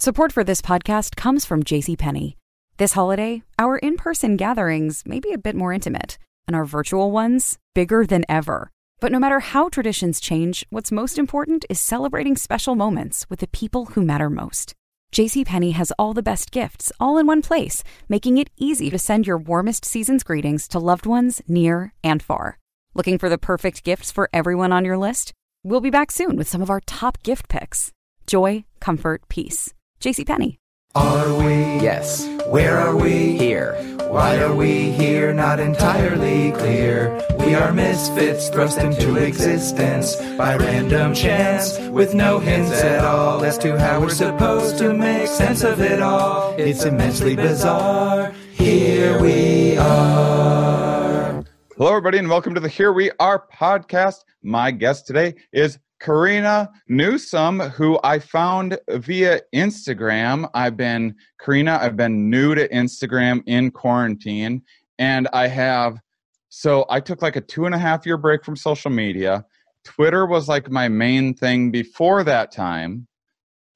Support for this podcast comes from JCPenney. This holiday, our in person gatherings may be a bit more intimate, and our virtual ones bigger than ever. But no matter how traditions change, what's most important is celebrating special moments with the people who matter most. JCPenney has all the best gifts all in one place, making it easy to send your warmest season's greetings to loved ones near and far. Looking for the perfect gifts for everyone on your list? We'll be back soon with some of our top gift picks. Joy, comfort, peace. JCPenney. Are we? Yes. Where are we? Here. Why are we here? Not entirely clear. We are misfits thrust into existence by random chance with no hints at all as to how we're supposed to make sense of it all. It's immensely bizarre. Here we are. Hello, everybody, and welcome to the Here We Are podcast. My guest today is Corina Newsome, who I found via Instagram. I've been, Corina, I've been new to Instagram in quarantine, and I have, so I took like a two and a half year break from social media. Twitter was like my main thing before that time.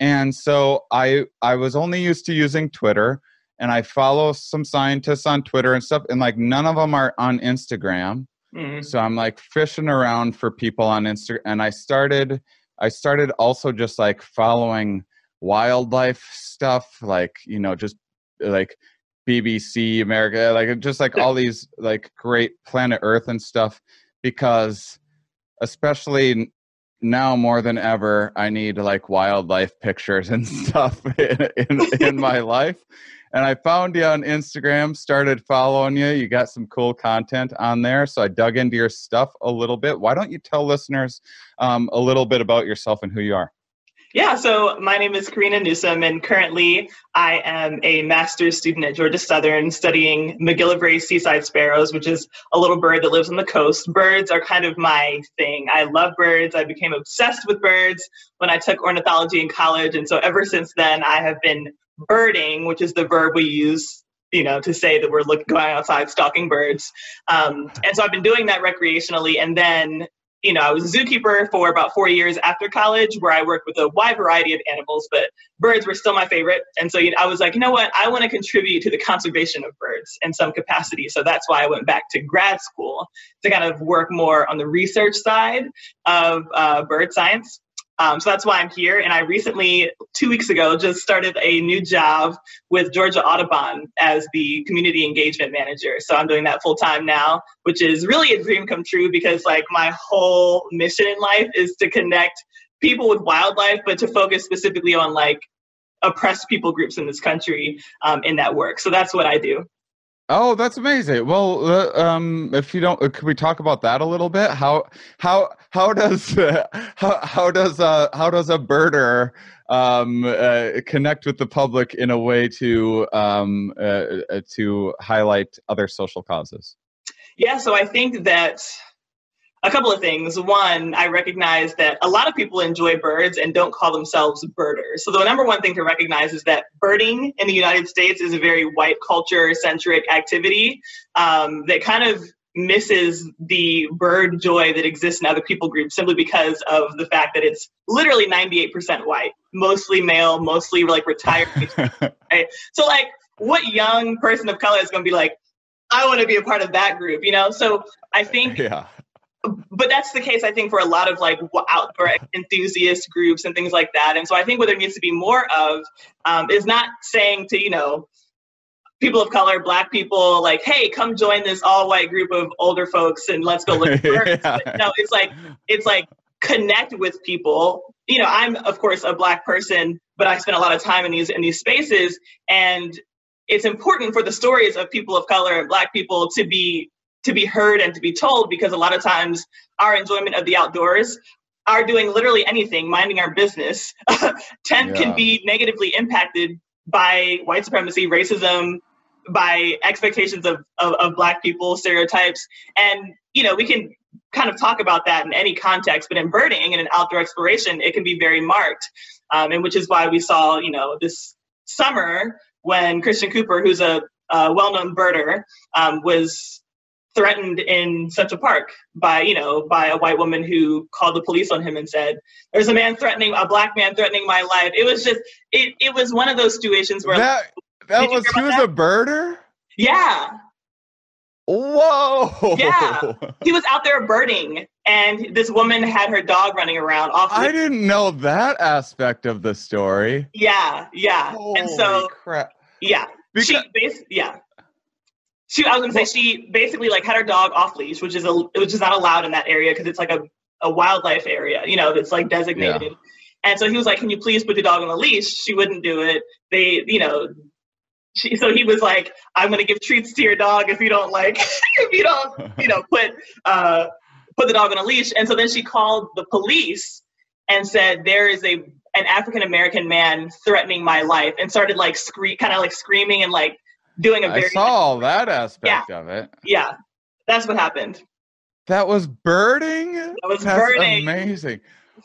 And so I I was only used to using Twitter and I follow some scientists on Twitter and stuff and like none of them are on Instagram. Mm-hmm. So I'm like fishing around for people on Instagram, and I started. I started also just like following wildlife stuff, like you know, just like BBC America, like just like all these like great Planet Earth and stuff, because especially now more than ever, I need like wildlife pictures and stuff in, in, in my life and I found you on Instagram, started following you. You got some cool content on there. So I dug into your stuff a little bit. Why don't you tell listeners um, a little bit about yourself and who you are? Yeah, so my name is Corina Newsome, and currently I am a master's student at Georgia Southern studying MacGillivray seaside sparrows, which is a little bird that lives on the coast. Birds are kind of my thing. I love birds. I became obsessed with birds when I took ornithology in college, and so ever since then I have been birding, which is the verb we use, you know, to say that we're looking, going outside stalking birds. Um, and so I've been doing that recreationally. And then, you know, I was a zookeeper for about four years after college, where I worked with a wide variety of animals, but birds were still my favorite. And so you know, I was like, you know what, I want to contribute to the conservation of birds in some capacity. So that's why I went back to grad school to kind of work more on the research side of uh, bird science. Um, so that's why I'm here. And I recently, two weeks ago, just started a new job with Georgia Audubon as the community engagement manager. So I'm doing that full time now, which is really a dream come true because like my whole mission in life is to connect people with wildlife, but to focus specifically on like oppressed people groups in this country um, in that work. So that's what I do. Oh, that's amazing. Well, uh, um, if you don't, uh, could we talk about that a little bit? How how how does uh, how how does uh, how does a birder um, uh, connect with the public in a way to um, uh, uh, to highlight other social causes? Yeah, so I think that a couple of things. One, I recognize that a lot of people enjoy birds and don't call themselves birders. So the number one thing to recognize is that birding in the United States is a very white culture centric activity um, that kind of misses the bird joy that exists in other people groups simply because of the fact that it's literally 98% white, mostly male, mostly like retired. right? So like what young person of color is going to be like, I want to be a part of that group, you know? So I think Yeah. But that's the case, I think, for a lot of like outdoor enthusiast groups and things like that. And so I think what there needs to be more of um, is not saying to, you know, people of color, black people, like, hey, come join this all white group of older folks and let's go look at birds. Yeah. No, it's like, it's like connect with people. You know, I'm of course a black person, but I spend a lot of time in these in these spaces and it's important for the stories of people of color and black people to be to be heard and to be told because a lot of times our enjoyment of the outdoors are doing literally anything minding our business. Tend Yeah. can be negatively impacted by white supremacy racism by expectations of, of, of black people stereotypes. And you know we can kind of talk about that in any context but in birding and in outdoor exploration it can be very marked. Um, and which is why we saw you know this summer when christian cooper who's a, a well-known birder um, was threatened in Central Park by, you know, by a white woman who called the police on him and said, "There's a man threatening, a black man threatening my life." It was just, it, it was one of those situations where that that was he was that? a birder. Yeah. Whoa. Yeah. He was out there birding, and this woman had her dog running around. Off I didn't know that aspect of the story. Yeah, yeah. Holy and so, crap. yeah, because, she yeah. She, I was gonna say she basically like had her dog off leash, which is a which is not allowed in that area because it's like a, a wildlife area, you know, that's like designated. Yeah. And so he was like, "Can you please put the dog on the leash?" She wouldn't do it. They, you know, she, so he was like, "I'm gonna give treats to your dog if you don't like, if you don't, you know, put uh, put the dog on a leash." And so then she called the police and said, "There is a an African American man threatening my life," and started like scream, kind of like screaming and like doing a very. I saw all that aspect yeah, of it. Yeah, that's what happened. That was birding. That was that's birding. Amazing.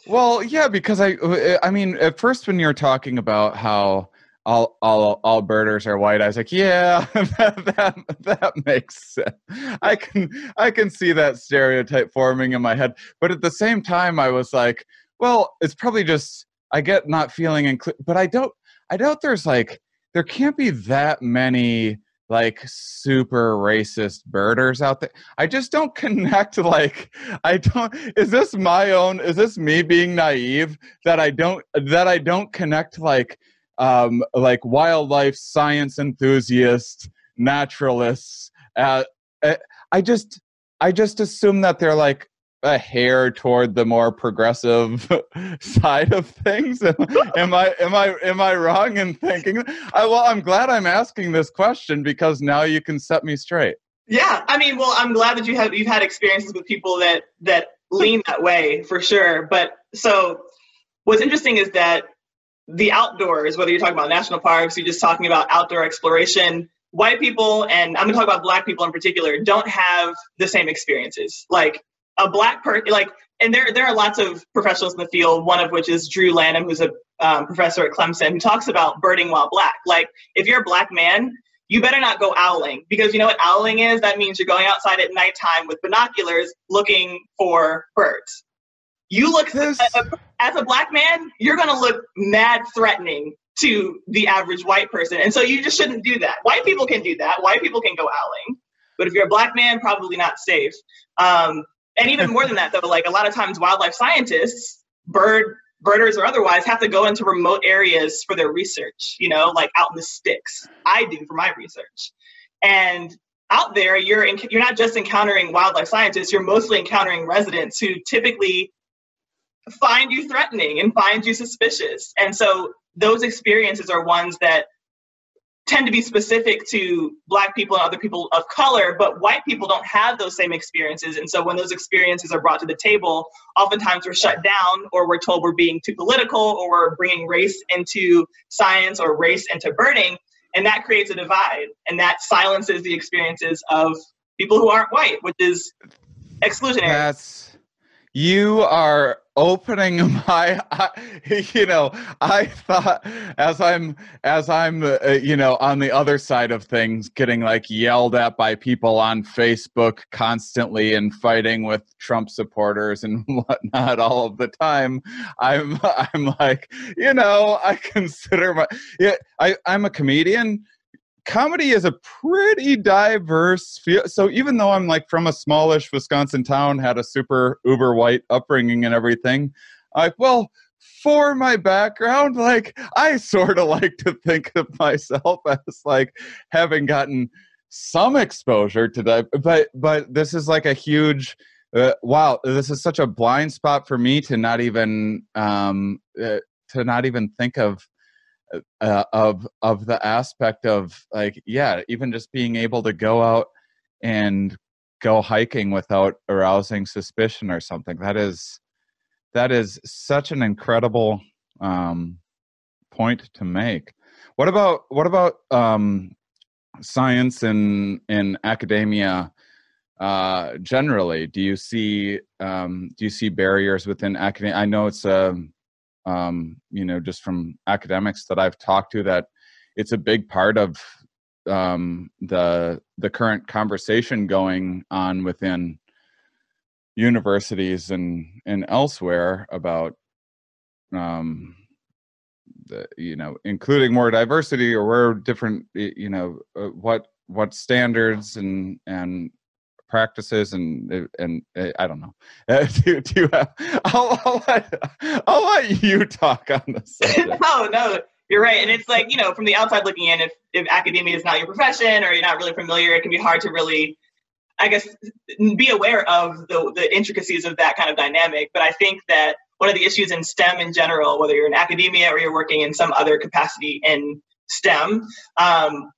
Well, yeah, because I, I mean, at first when you're talking about how all all all birders are white, I was like, yeah, that, that that makes sense. I can I can see that stereotype forming in my head, but at the same time, I was like, well, it's probably just I get not feeling included, but I don't I doubt there's like there can't be that many like super racist birders out there. I just don't connect like I don't is this my own is this me being naive that I don't that I don't connect like um like wildlife science enthusiasts, naturalists uh, uh I just I just assume that they're like a hair toward the more progressive side of things? Am, i am i am i wrong in thinking I, well i'm glad i'm asking this question because now you can set me straight. Yeah i mean well i'm glad that you have you've had experiences with people that that lean that way for sure. But so what's interesting is that the outdoors whether you're talking about national parks you're just talking about outdoor exploration white people and i'm going to talk about black people in particular don't have the same experiences. Like a black person like and there there are lots of professionals in the field one of which is drew lanham who's a um, professor at clemson who talks about birding while black. Like if you're a black man you better not go owling because you know what owling is? That means you're going outside at nighttime with binoculars looking for birds. You look this... as a black man you're going to look mad threatening to the average white person and so you just shouldn't do that. White people can do that. White people can go owling. But if you're a black man probably not safe. Um, and even more than that though like a lot of times wildlife scientists bird birders or otherwise have to go into remote areas for their research you know like out in the sticks. I do for my research. And out there you're in, you're not just encountering wildlife scientists you're mostly encountering residents who typically find you threatening and find you suspicious. And so those experiences are ones that tend to be specific to black people and other people of color but white people don't have those same experiences. And so when those experiences are brought to the table oftentimes we're shut down or we're told we're being too political or we're bringing race into science or race into birding and that creates a divide. And that silences the experiences of people who aren't white which is exclusionary. That's you are opening my you know i thought as i'm as i'm uh, you know on the other side of things getting like yelled at by people on facebook constantly and fighting with trump supporters and whatnot all of the time i'm i'm like you know i consider my yeah i i'm a comedian comedy is a pretty diverse field. So even though I'm like from a smallish Wisconsin town, had a super uber white upbringing and everything, like, well, for my background, like I sort of like to think of myself as like having gotten some exposure to that, but but this is like a huge. Uh, wow, this is such a blind spot for me to not even um, uh, to not even think of uh, of of the aspect of like yeah even just being able to go out and go hiking without arousing suspicion or something. That is that is such an incredible um, point to make. What about what about um, science and in academia uh, generally? Do you see um, do you see barriers within academia i know it's a um, you know, just from academics that I've talked to, that it's a big part of um, the the current conversation going on within universities and and elsewhere about um, the, you know including more diversity or where different you know uh, what what standards and and practices and and uh, I don't know. Uh, do, do you have, I'll, I'll, let, I'll let you talk on this. no, no, you're right. And it's like you know, from the outside looking in, if if academia is not your profession or you're not really familiar, it can be hard to really, I guess, be aware of the the intricacies of that kind of dynamic. But I think that one of the issues in STEM in general, whether you're in academia or you're working in some other capacity in STEM, um,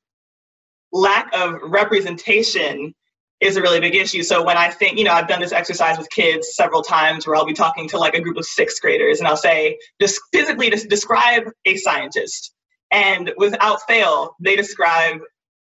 lack of representation is a really big issue. So when I think, you know, I've done this exercise with kids several times where I'll be talking to like a group of sixth graders and I'll say, just physically just describe a scientist. And without fail, they describe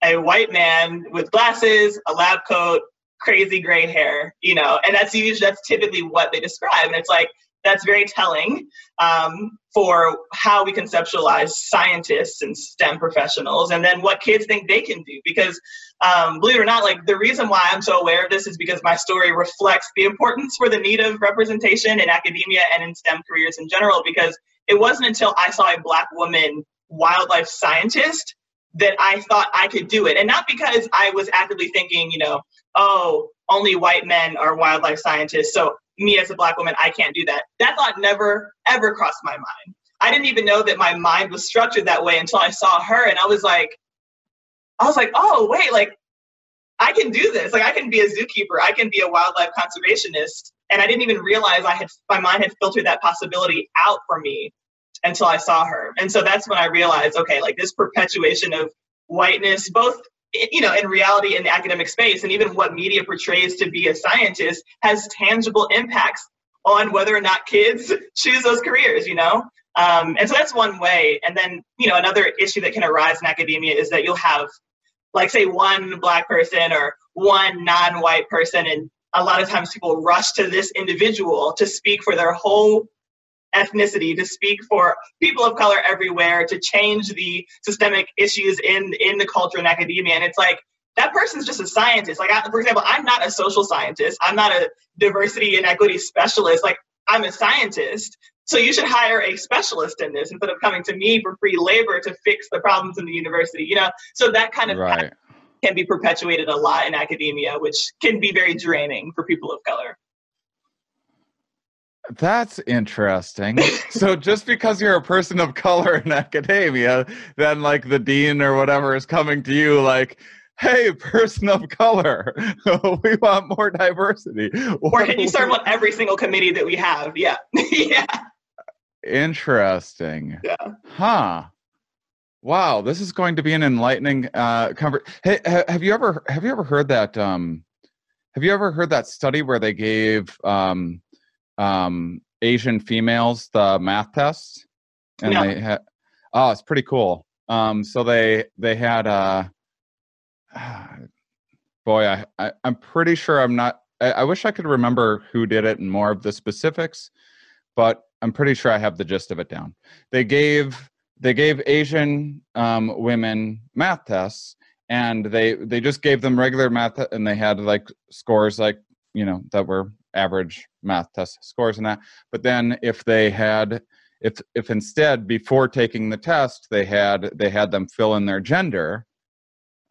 a white man with glasses, a lab coat, crazy gray hair, you know, and that's usually, that's typically what they describe. And it's like, that's very telling um, for how we conceptualize scientists and STEM professionals, and then what kids think they can do. Because, um, believe it or not, like the reason why I'm so aware of this is because my story reflects the importance for the need of representation in academia and in STEM careers in general. Because it wasn't until I saw a black woman wildlife scientist that I thought I could do it, and not because I was actively thinking, you know, oh, only white men are wildlife scientists, so me as a black woman, I can't do that. That thought never, ever crossed my mind. I didn't even know that my mind was structured that way until I saw her and I was like, I was like, oh, wait, like I can do this. Like I can be a zookeeper, I can be a wildlife conservationist. And I didn't even realize I had, my mind had filtered that possibility out for me until I saw her. And so that's when I realized, okay, like this perpetuation of whiteness, both you know, in reality in the academic space and even what media portrays to be a scientist has tangible impacts on whether or not kids choose those careers, you know? Um, and so that's one way. And then, you know, another issue that can arise in academia is that you'll have, like, say, one black person or one non white person. And a lot of times people rush to this individual to speak for their whole ethnicity to speak for people of color everywhere to change the systemic issues in in the culture and academia. And it's like that person's just a scientist. Like I, for example i'm not a social scientist. I'm not a diversity and equity specialist. Like i'm a scientist. So you should hire a specialist in this instead of coming to me for free labor to fix the problems in the university you know? So that kind of right. can be perpetuated a lot in academia which can be very draining for people of color that's interesting. so just because you're a person of color in academia, then like the dean or whatever is coming to you like, hey, person of color, we want more diversity. Or can you serve on every single committee that we have? Yeah. yeah. Interesting. Yeah. Huh. Wow, this is going to be an enlightening uh conversation. Hey, have you ever have you ever heard that um have you ever heard that study where they gave um um, Asian females the math tests, and no. they had oh, it's pretty cool. Um, so they they had uh, boy, I, I am pretty sure I'm not. I, I wish I could remember who did it and more of the specifics, but I'm pretty sure I have the gist of it down. They gave they gave Asian um, women math tests, and they they just gave them regular math, and they had like scores like you know that were average math test scores and that but then if they had if if instead before taking the test they had they had them fill in their gender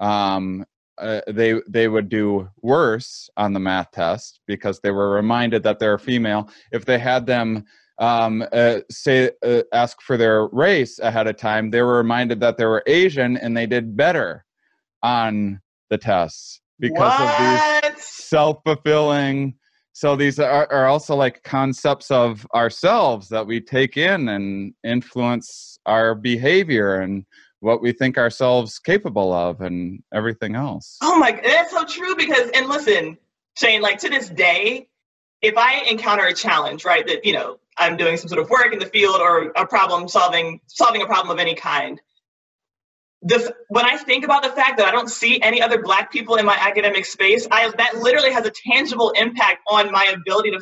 um uh, they they would do worse on the math test because they were reminded that they're female if they had them um, uh, say uh, ask for their race ahead of time they were reminded that they were asian and they did better on the tests because what? of these self-fulfilling so these are, are also like concepts of ourselves that we take in and influence our behavior and what we think ourselves capable of and everything else. Oh my, that's so true because, and listen, Shane, like to this day, if I encounter a challenge, right, that, you know, I'm doing some sort of work in the field or a problem solving, solving a problem of any kind, the when I think about the fact that I don't see any other black people in my academic space, I that literally has a tangible impact on my ability to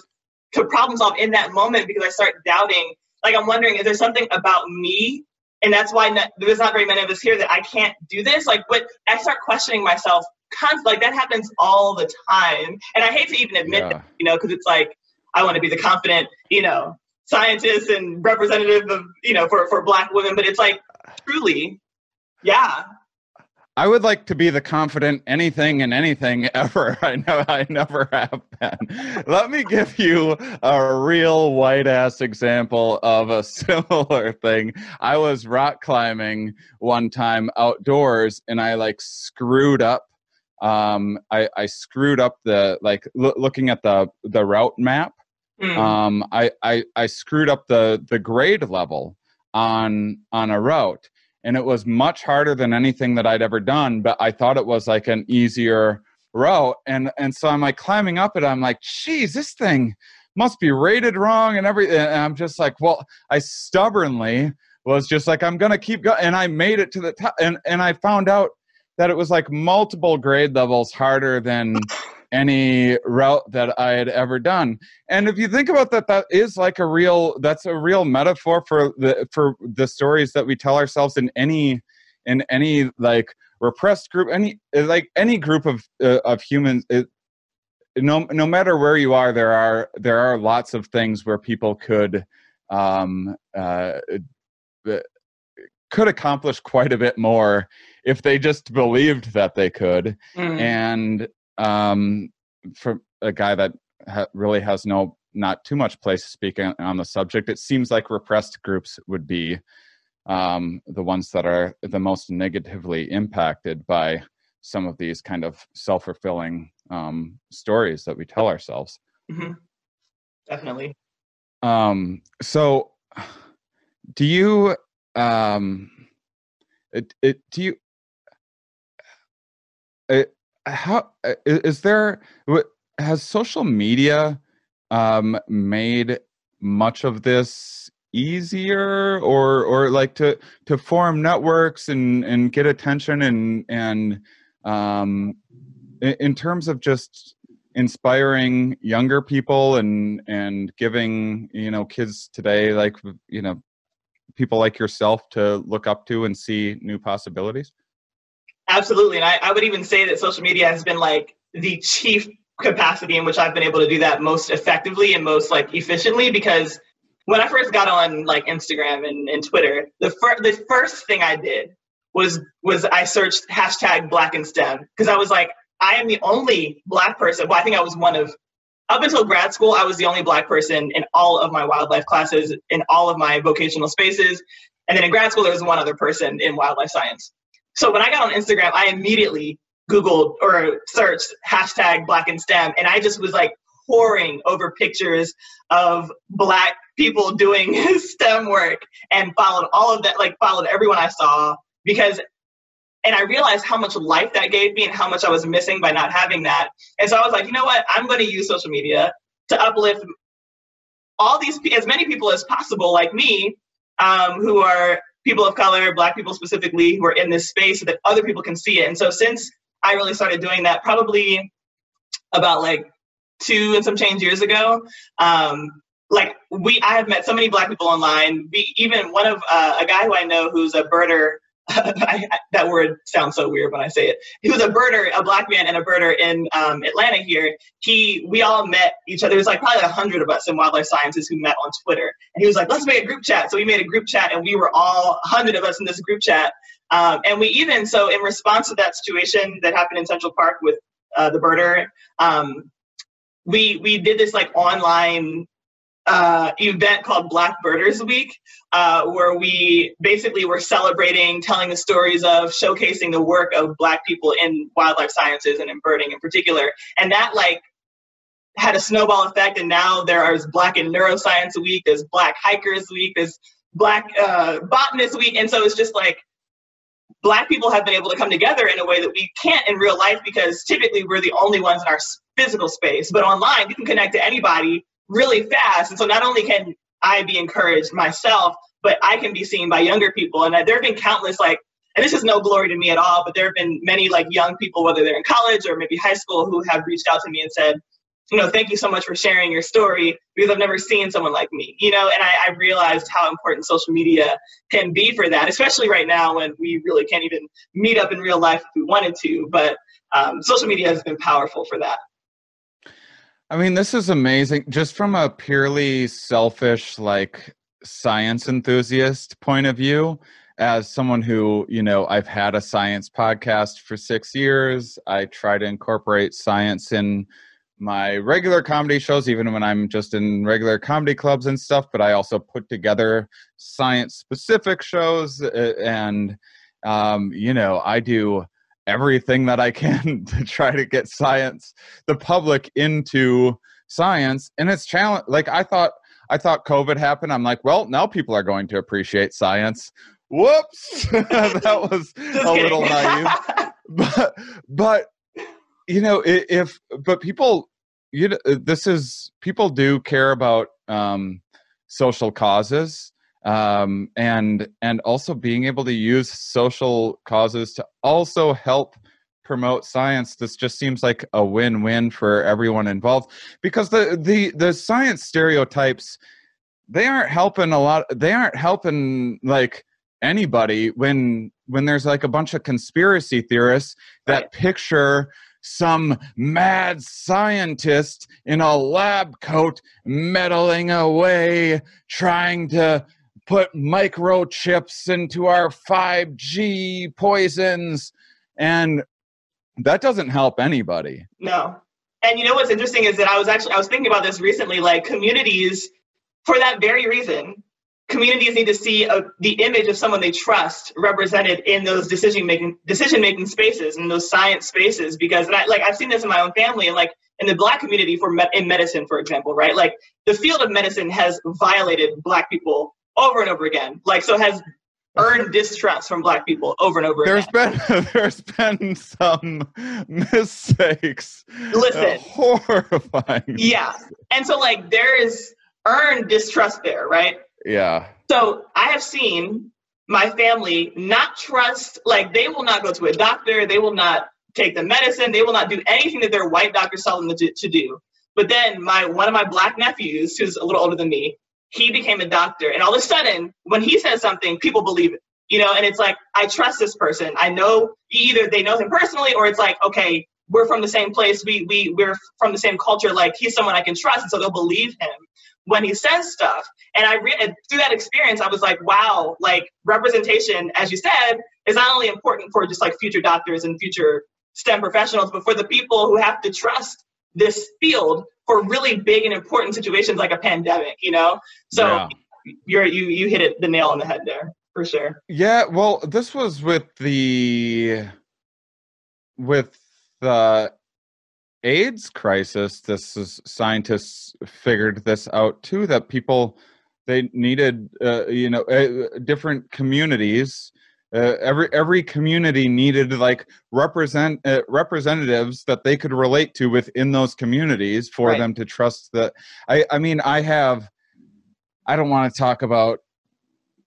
to problem solve in that moment because I start doubting. Like I'm wondering, is there something about me and that's why not, there's not very many of us here that I can't do this. Like, but I start questioning myself. Constantly, like that happens all the time, and I hate to even admit yeah. that, you know, because it's like I want to be the confident, you know, scientist and representative of, you know, for for Black women, but it's like truly, yeah, I would like to be the confident anything and anything ever. I know I never have been. Let me give you a real white ass example of a similar thing. I was rock climbing one time outdoors and I like screwed up. Um, I, I screwed up the like lo- looking at the the route map. Mm. Um, I, I I screwed up the the grade level on on a route and it was much harder than anything that I'd ever done. But I thought it was like an easier route, and and so I'm like climbing up it. I'm like, geez, this thing must be rated wrong and everything. And I'm just like, well, I stubbornly was just like, I'm gonna keep going, and I made it to the top, and and I found out that it was like multiple grade levels harder than any route that I had ever done. And if you think about that, that is like a real that's a real metaphor for the for the stories that we tell ourselves in any in any like repressed group, any like any group of uh, of humans. It, no, no matter where you are, there are there are lots of things where people could um, uh, could accomplish quite a bit more if they just believed that they could. Mm. And um, for a guy that ha- really has no not too much place to speak on, on, the subject, it seems like repressed groups would be um, the ones that are the most negatively impacted by some of these kind of self-fulfilling um, stories that we tell ourselves. Mm-hmm. Definitely. Um, so, do you um, it, it do you it, how uh, there has social media um, made much of this easier or or like to to form networks and and get attention and and um in terms of just inspiring younger people and and giving you know kids today like you know people like yourself to look up to and see new possibilities Absolutely. And I, I would even say that social media has been like the chief capacity in which I've been able to do that most effectively and most like efficiently because when I first got on like Instagram and, and Twitter, the first the first thing I did was was I searched hashtag black and STEM because I was like, I am the only black person. Well, I think I was one of up until grad school, I was the only black person in all of my wildlife classes, in all of my vocational spaces. And then in grad school, there was one other person in wildlife science. So when I got on Instagram, I immediately Googled or searched hashtag Black and STEM, and I just was like pouring over pictures of Black people doing STEM work and followed all of that, like followed everyone I saw because, and I realized how much life that gave me and how much I was missing by not having that. And so I was like, you know what? I'm going to use social media to uplift all these, as many people as possible, like me, um, who are people of color, black people specifically, who are in this space so that other people can see it. And so since I really started doing that, probably about like two and some change years ago, um, like we, I have met so many black people online. We, even one of uh, a guy who I know who's a birder I, that word sounds so weird when I say it. He was a birder, a black man and a birder in um, Atlanta here. He, we all met each other. There's like probably a hundred of us in wildlife sciences who met on Twitter. And he was like, let's make a group chat. So we made a group chat and we were all a hundred of us in this group chat. Um, and we even, so in response to that situation that happened in Central Park with uh, the birder, um, we, we did this like online uh, event called Black Birders Week, uh, where we basically were celebrating, telling the stories of, showcasing the work of Black people in wildlife sciences and in birding in particular. And that like had a snowball effect. And now there is Black in Neuroscience Week, there's Black Hikers Week, there's Black uh, Botanist Week, and so it's just like Black people have been able to come together in a way that we can't in real life because typically we're the only ones in our physical space. But online, you can connect to anybody really fast. And so not only can I be encouraged myself, but I can be seen by younger people. And there have been countless like, and this is no glory to me at all, but there have been many like young people, whether they're in college or maybe high school, who have reached out to me and said, you know, thank you so much for sharing your story because I've never seen someone like me, you know, and I, I realized how important social media can be for that, especially right now when we really can't even meet up in real life if we wanted to. But um, social media has been powerful for that. I mean, this is amazing. Just from a purely selfish, like science enthusiast point of view, as someone who, you know, I've had a science podcast for six years, I try to incorporate science in my regular comedy shows, even when I'm just in regular comedy clubs and stuff. But I also put together science specific shows. And, um, you know, I do everything that I can to try to get science, the public into science. And it's challenge. Like I thought, I thought COVID happened. I'm like, well, now people are going to appreciate science. Whoops, that was a little naive. But, but you know if but people you know this is people do care about um social causes um and and also being able to use social causes to also help promote science this just seems like a win-win for everyone involved because the the the science stereotypes they aren't helping a lot they aren't helping like anybody when when there's like a bunch of conspiracy theorists that right. picture some mad scientist in a lab coat meddling away, trying to put microchips into our 5G poisons. And that doesn't help anybody. No. And you know what's interesting is that I was actually I was thinking about this recently like communities for that very reason communities need to see a, the image of someone they trust represented in those decision making decision making spaces in those science spaces because I, like I've seen this in my own family and like in the black community for me- in medicine for example right like the field of medicine has violated black people over and over again like so has earned distrust from black people over and over there's again. been there's been some mistakes listen uh, horrifying yeah and so like there is earned distrust there right yeah. So I have seen my family not trust, like they will not go to a doctor, they will not take the medicine, they will not do anything that their white doctors tell them to, to do. But then my one of my black nephews, who's a little older than me, he became a doctor, and all of a sudden, when he says something, people believe it. You know, and it's like I trust this person. I know either they know him personally, or it's like, okay, we're from the same place. We we we're from the same culture. Like he's someone I can trust, and so they'll believe him when he says stuff. And I re- through that experience, I was like, wow, like representation, as you said, is not only important for just like future doctors and future STEM professionals, but for the people who have to trust this field for really big and important situations like a pandemic. You know, so yeah. you're you you hit it the nail on the head there for sure. Yeah, well, this was with the with the AIDS crisis, this is scientists figured this out too that people they needed uh, you know uh, different communities. Uh, every every community needed like represent uh, representatives that they could relate to within those communities for right. them to trust that. I I mean I have I don't want to talk about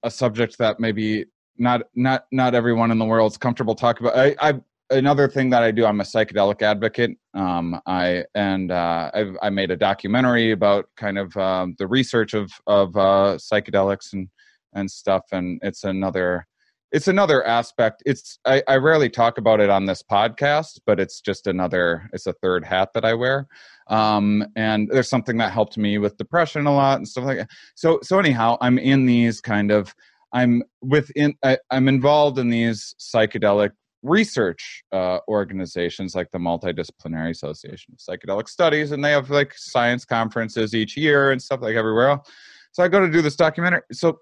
a subject that maybe not not not everyone in the world is comfortable talking about. I, I another thing that I do, I'm a psychedelic advocate. Um, I and uh, I've, I made a documentary about kind of um, the research of of uh, psychedelics and and stuff, and it's another it's another aspect. It's I, I rarely talk about it on this podcast, but it's just another it's a third hat that I wear. Um, and there's something that helped me with depression a lot and stuff like that. So so anyhow, I'm in these kind of I'm within I, I'm involved in these psychedelic research uh, organizations like the Multidisciplinary Association of Psychedelic Studies, and they have like science conferences each year and stuff like everywhere else. So I go to do this documentary. So,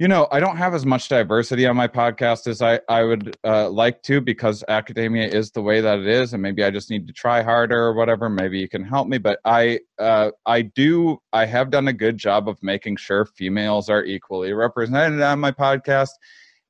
you know, I don't have as much diversity on my podcast as I, I would uh, like to because academia is the way that it is, and maybe I just need to try harder or whatever. Maybe you can help me, but I uh, I do I have done a good job of making sure females are equally represented on my podcast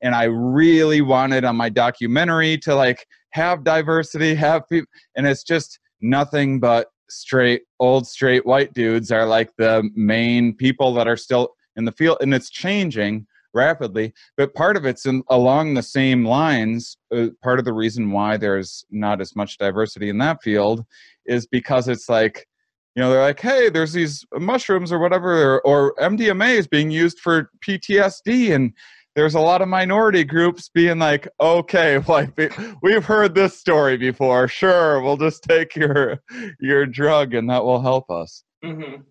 and I really wanted on my documentary to like have diversity, have people, and it's just nothing but straight old straight white dudes are like the main people that are still in the field, and it's changing. rapidly. But part of it's in, along the same lines. Uh, part of the reason why there's not as much diversity in that field is because it's like, you know, they're like, hey, there's these mushrooms or whatever, or, or MDMA is being used for PTSD, and there's a lot of minority groups being like, okay, like we've heard this story before. Sure, we'll just take your your drug, and that will help us. Mm-hmm.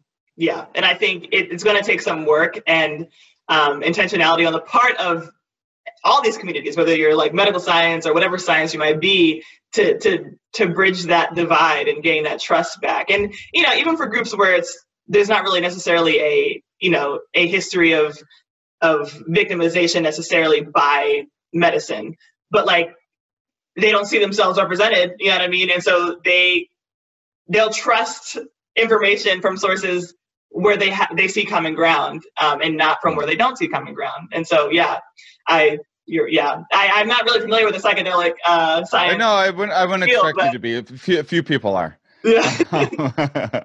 Yeah, and I think it, it's going to take some work and um, intentionality on the part of all these communities, whether you're like medical science or whatever science you might be, to to to bridge that divide and gain that trust back. And you know, even for groups where it's there's not really necessarily a you know a history of of victimization necessarily by medicine, but like they don't see themselves represented. You know what I mean? And so they they'll trust information from sources where they ha- they see common ground um, and not from where they don't see common ground. And so yeah, I you're yeah I, I'm not really familiar with the psychedelic uh, science. No, I wouldn't I wouldn't field, expect but... you to be. A few, a few people are. Yeah.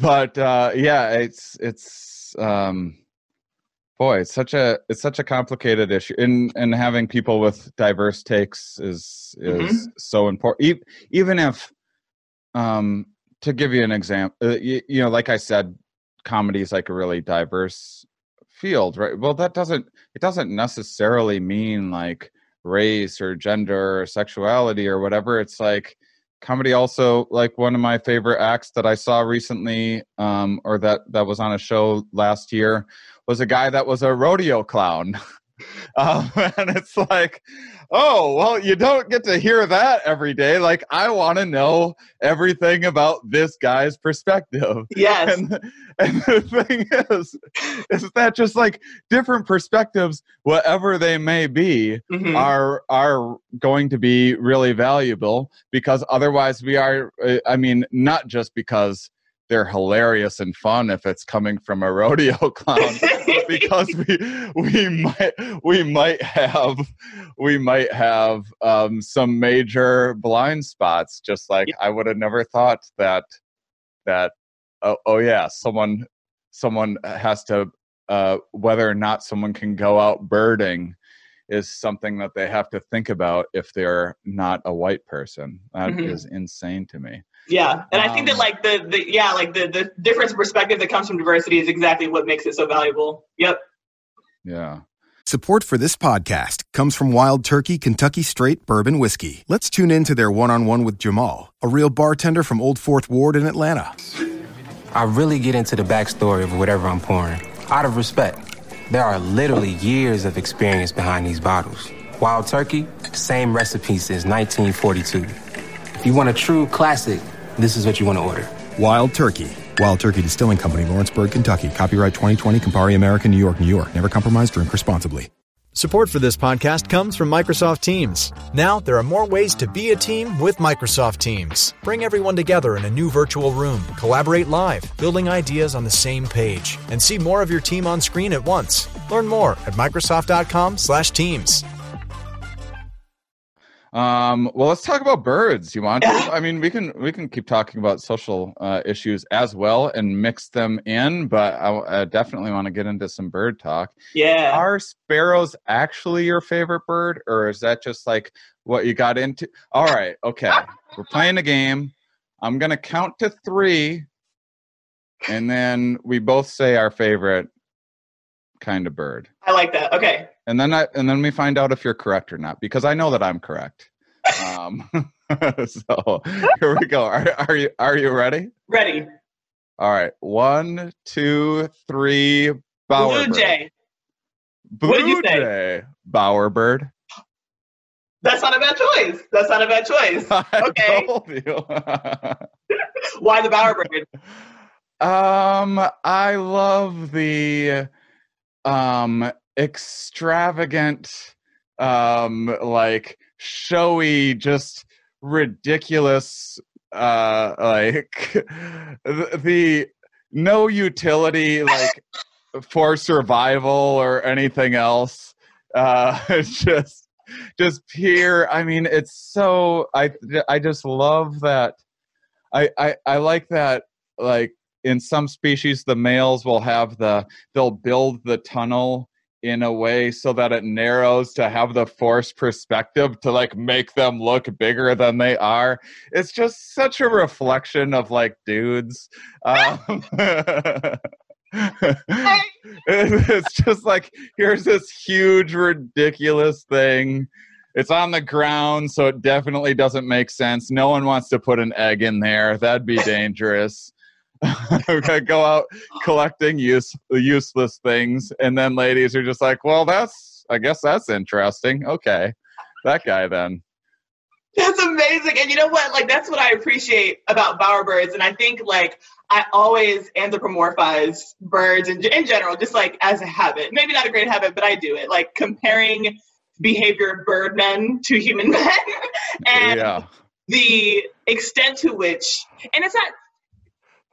but uh, yeah, it's it's um, boy it's such a it's such a complicated issue and and having people with diverse takes is is mm-hmm. so important even if um to give you an example uh, you, you, know like i said comedy is like a really diverse field right well that doesn't it doesn't necessarily mean like race or gender or sexuality or whatever it's like comedy also like one of my favorite acts that i saw recently um or that that was on a show last year was a guy that was a rodeo clown. um, and it's like, oh, well, you don't get to hear that every day. Like, I want to know everything about this guy's perspective. Yes. And, and the thing is, is that just like different perspectives, whatever they may be, mm-hmm. are are going to be really valuable because otherwise we are. Uh, I mean, not just because they're hilarious and fun if it's coming from a rodeo clown because we we might we might have we might have um, some major blind spots just like i would have never thought that that oh, oh yeah someone someone has to uh, whether or not someone can go out birding is something that they have to think about if they're not a white person. That mm-hmm. is insane to me yeah, and um, I think that um, like the, the yeah like the the difference perspective that comes from diversity is exactly what makes it so valuable. Yep. Yeah. Support for this podcast comes from Wild Turkey Kentucky Straight Bourbon Whiskey. Let's tune in to their one-on-one with Jamal, a real bartender from Old Fourth Ward in Atlanta. I really get into the backstory of whatever I'm pouring, out of respect. There are literally years of experience behind these bottles. Wild Turkey, same recipe since 1942. If you want a true classic, this is what you want to order. Wild Turkey. Wild Turkey Distilling Company, Lawrenceburg, Kentucky. Copyright 2020, Campari American, New York, New York. Never compromise, drink responsibly. Support for this podcast comes from Microsoft Teams. Now, there are more ways to be a team with Microsoft Teams. Bring everyone together in a new virtual room, collaborate live, building ideas on the same page, and see more of your team on screen at once. Learn more at Microsoft.com/Teams. Um, well, let's talk about birds. You want? To? I mean, we can we can keep talking about social uh, issues as well and mix them in, but I, I definitely want to get into some bird talk. Yeah. Are sparrows actually your favorite bird, or is that just like what you got into? All right, okay, we're playing a game. I'm gonna count to three, and then we both say our favorite kind of bird. I like that. Okay and then I and then we find out if you're correct or not because I know that I'm correct. Um, so here we go. Are, are you are you ready? Ready. All right. One, two, three. Bowerbird. Blue jay. Blue what did you say? jay. Bowerbird. That's not a bad choice. That's not a bad choice. I okay. Told you. Why the bowerbird? Um, I love the um extravagant um like showy just ridiculous uh like the, the no utility like for survival or anything else uh just just pure i mean it's so i i just love that i i, I like that like in some species the males will have the they'll build the tunnel in a way so that it narrows to have the forced perspective to like make them look bigger than they are. It's just such a reflection of like dudes. Um, it's just like here's this huge ridiculous thing it's on the ground so it definitely doesn't make sense no one wants to put an egg in there that'd be dangerous go out collecting use useless things and then ladies are just like well that's i guess that's interesting okay that guy then that's amazing. And you know what? Like that's what I appreciate about bowerbirds. And I think like I always anthropomorphize birds in, in general, just like as a habit. Maybe not a great habit, but I do it. Like comparing behavior of birdmen to human men. and yeah. the extent to which and it's not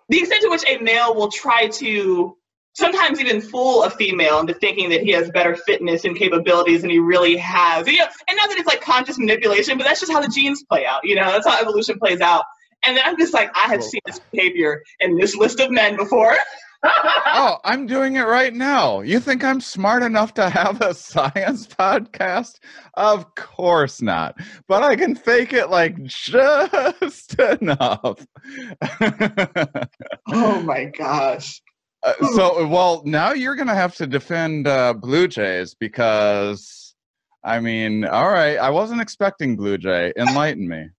the extent to which a male will try to sometimes even fool a female into thinking that he has better fitness and capabilities than he really has. You know, and not that it's like conscious manipulation, but that's just how the genes play out. You know, that's how evolution plays out. And then I'm just like, I have seen this behavior in this list of men before. oh, I'm doing it right now. You think I'm smart enough to have a science podcast? Of course not. But I can fake it like just enough. oh my gosh. Uh, so, well, now you're going to have to defend uh, Blue Jays because, I mean, all right, I wasn't expecting Blue Jay. Enlighten me.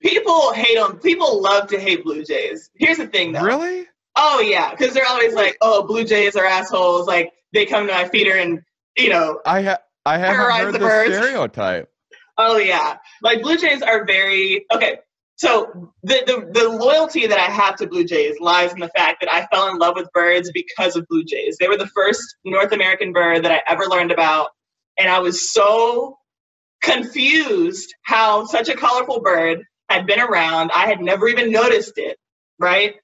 People hate them. People love to hate Blue Jays. Here's the thing, though. Really? Oh yeah, because they're always like, "Oh, Blue Jays are assholes." Like they come to my feeder and you know, I ha- I haven't heard the, the stereotype. Oh yeah, like Blue Jays are very okay. So the, the, the loyalty that I have to Blue Jays lies in the fact that I fell in love with birds because of Blue Jays. They were the first North American bird that I ever learned about, and I was so confused how such a colorful bird had been around. I had never even noticed it, right?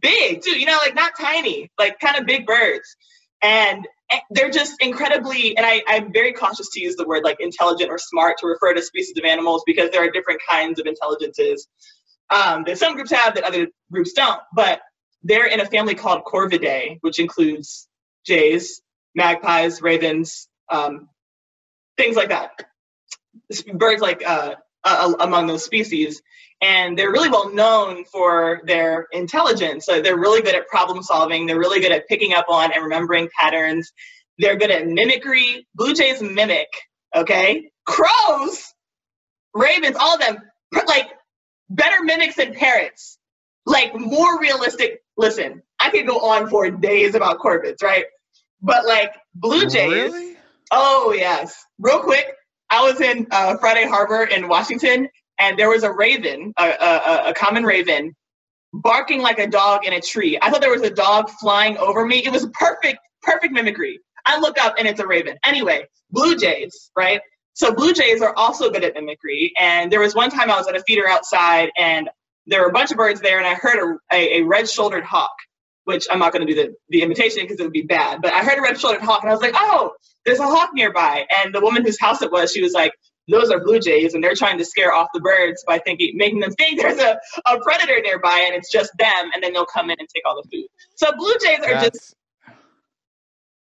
Big too, you know, like not tiny, like kind of big birds. And they're just incredibly and I, i'm very cautious to use the word like intelligent or smart to refer to species of animals because there are different kinds of intelligences um, that some groups have that other groups don't but they're in a family called corvidae which includes jays magpies ravens um, things like that birds like uh, uh, among those species and they're really well known for their intelligence. So they're really good at problem solving. They're really good at picking up on and remembering patterns. They're good at mimicry. Blue jays mimic, okay? Crows, ravens, all of them, like better mimics than parrots, like more realistic. Listen, I could go on for days about corvids, right? But like blue jays, really? oh yes. Real quick, I was in uh, Friday Harbor in Washington, and there was a raven, a, a, a common raven, barking like a dog in a tree. I thought there was a dog flying over me. It was perfect, perfect mimicry. I look up and it's a raven. Anyway, blue jays, right? So blue jays are also good at mimicry. And there was one time I was at a feeder outside and there were a bunch of birds there and I heard a, a, a red-shouldered hawk, which I'm not going to do the, the imitation because it would be bad. But I heard a red-shouldered hawk and I was like, oh, there's a hawk nearby. And the woman whose house it was, she was like, those are blue jays and they're trying to scare off the birds by thinking making them think there's a, a predator nearby and it's just them and then they'll come in and take all the food so blue jays are That's... just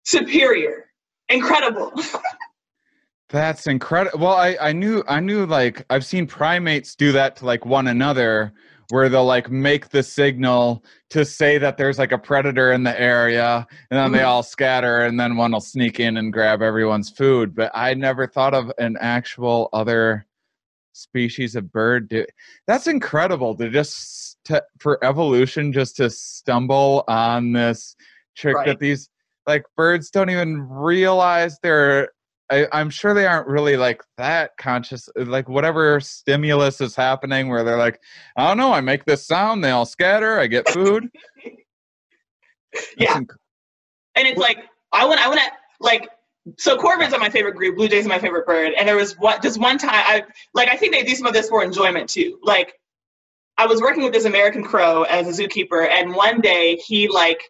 superior incredible That's incredible. Well, I, I knew I knew like I've seen primates do that to like one another where they'll like make the signal to say that there's like a predator in the area and then they mm-hmm. all scatter and then one will sneak in and grab everyone's food but i never thought of an actual other species of bird do that's incredible to just to, for evolution just to stumble on this trick right. that these like birds don't even realize they're I, am sure they aren't really like that conscious. Like whatever stimulus is happening, where they're like, I don't know, I make this sound, they all scatter, I get food. yeah, inc- and it's like I want, I want to like. So corvids are my favorite group. Blue jays are my favorite bird. And there was what just one time I like I think they do some of this for enjoyment too. Like I was working with this American crow as a zookeeper, and one day he like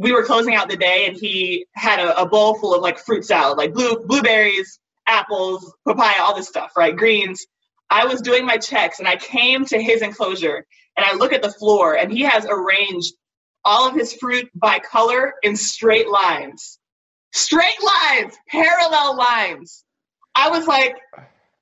we were closing out the day and he had a, a, bowl full of like fruit salad, like blue blueberries, apples, papaya, all this stuff, right? Greens. I was doing my checks and I came to his enclosure and I look at the floor and he has arranged all of his fruit by color in straight lines. straight lines, parallel lines. I was like,